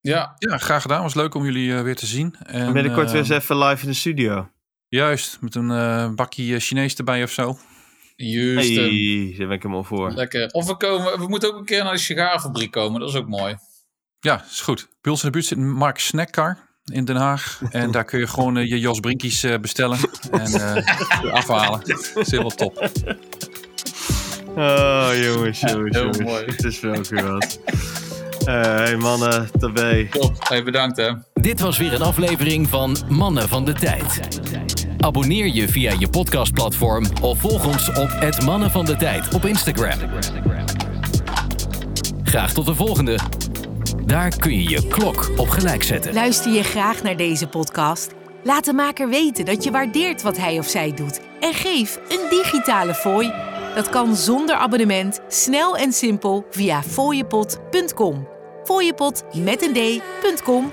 Speaker 6: Ja,
Speaker 5: Ja, graag gedaan. Was leuk om jullie weer te zien. En,
Speaker 4: Binnenkort weer eens even live in de studio.
Speaker 5: Juist, met een eh, bakje Chinees erbij of zo.
Speaker 6: juist.
Speaker 4: Hey, daar ben ik helemaal voor.
Speaker 6: Lekker. Of we, komen, we moeten ook een keer naar de sigarenfabriek komen. Dat is ook mooi.
Speaker 5: Ja, is goed. Bij ons in de buurt zit Mark Snackcar in Den Haag. En daar kun je gewoon eh, je Jos Brinkies eh, bestellen en eh, afhalen. Dat is helemaal top.
Speaker 4: Oh, jongens, jongens,
Speaker 6: heel
Speaker 4: jongens.
Speaker 6: mooi.
Speaker 4: Het is wel weer wat. Eh, hey mannen, tabé.
Speaker 6: Top. Hey, bedankt hè.
Speaker 1: Dit was weer een aflevering van Mannen van de Tijd. Abonneer je via je podcastplatform of volg ons op het Mannen van de Tijd op Instagram. Graag tot de volgende. Daar kun je je klok op gelijk zetten.
Speaker 7: Luister je graag naar deze podcast? Laat de maker weten dat je waardeert wat hij of zij doet en geef een digitale fooi. Dat kan zonder abonnement, snel en simpel via fooiepot.com. Fooiepot met een d.com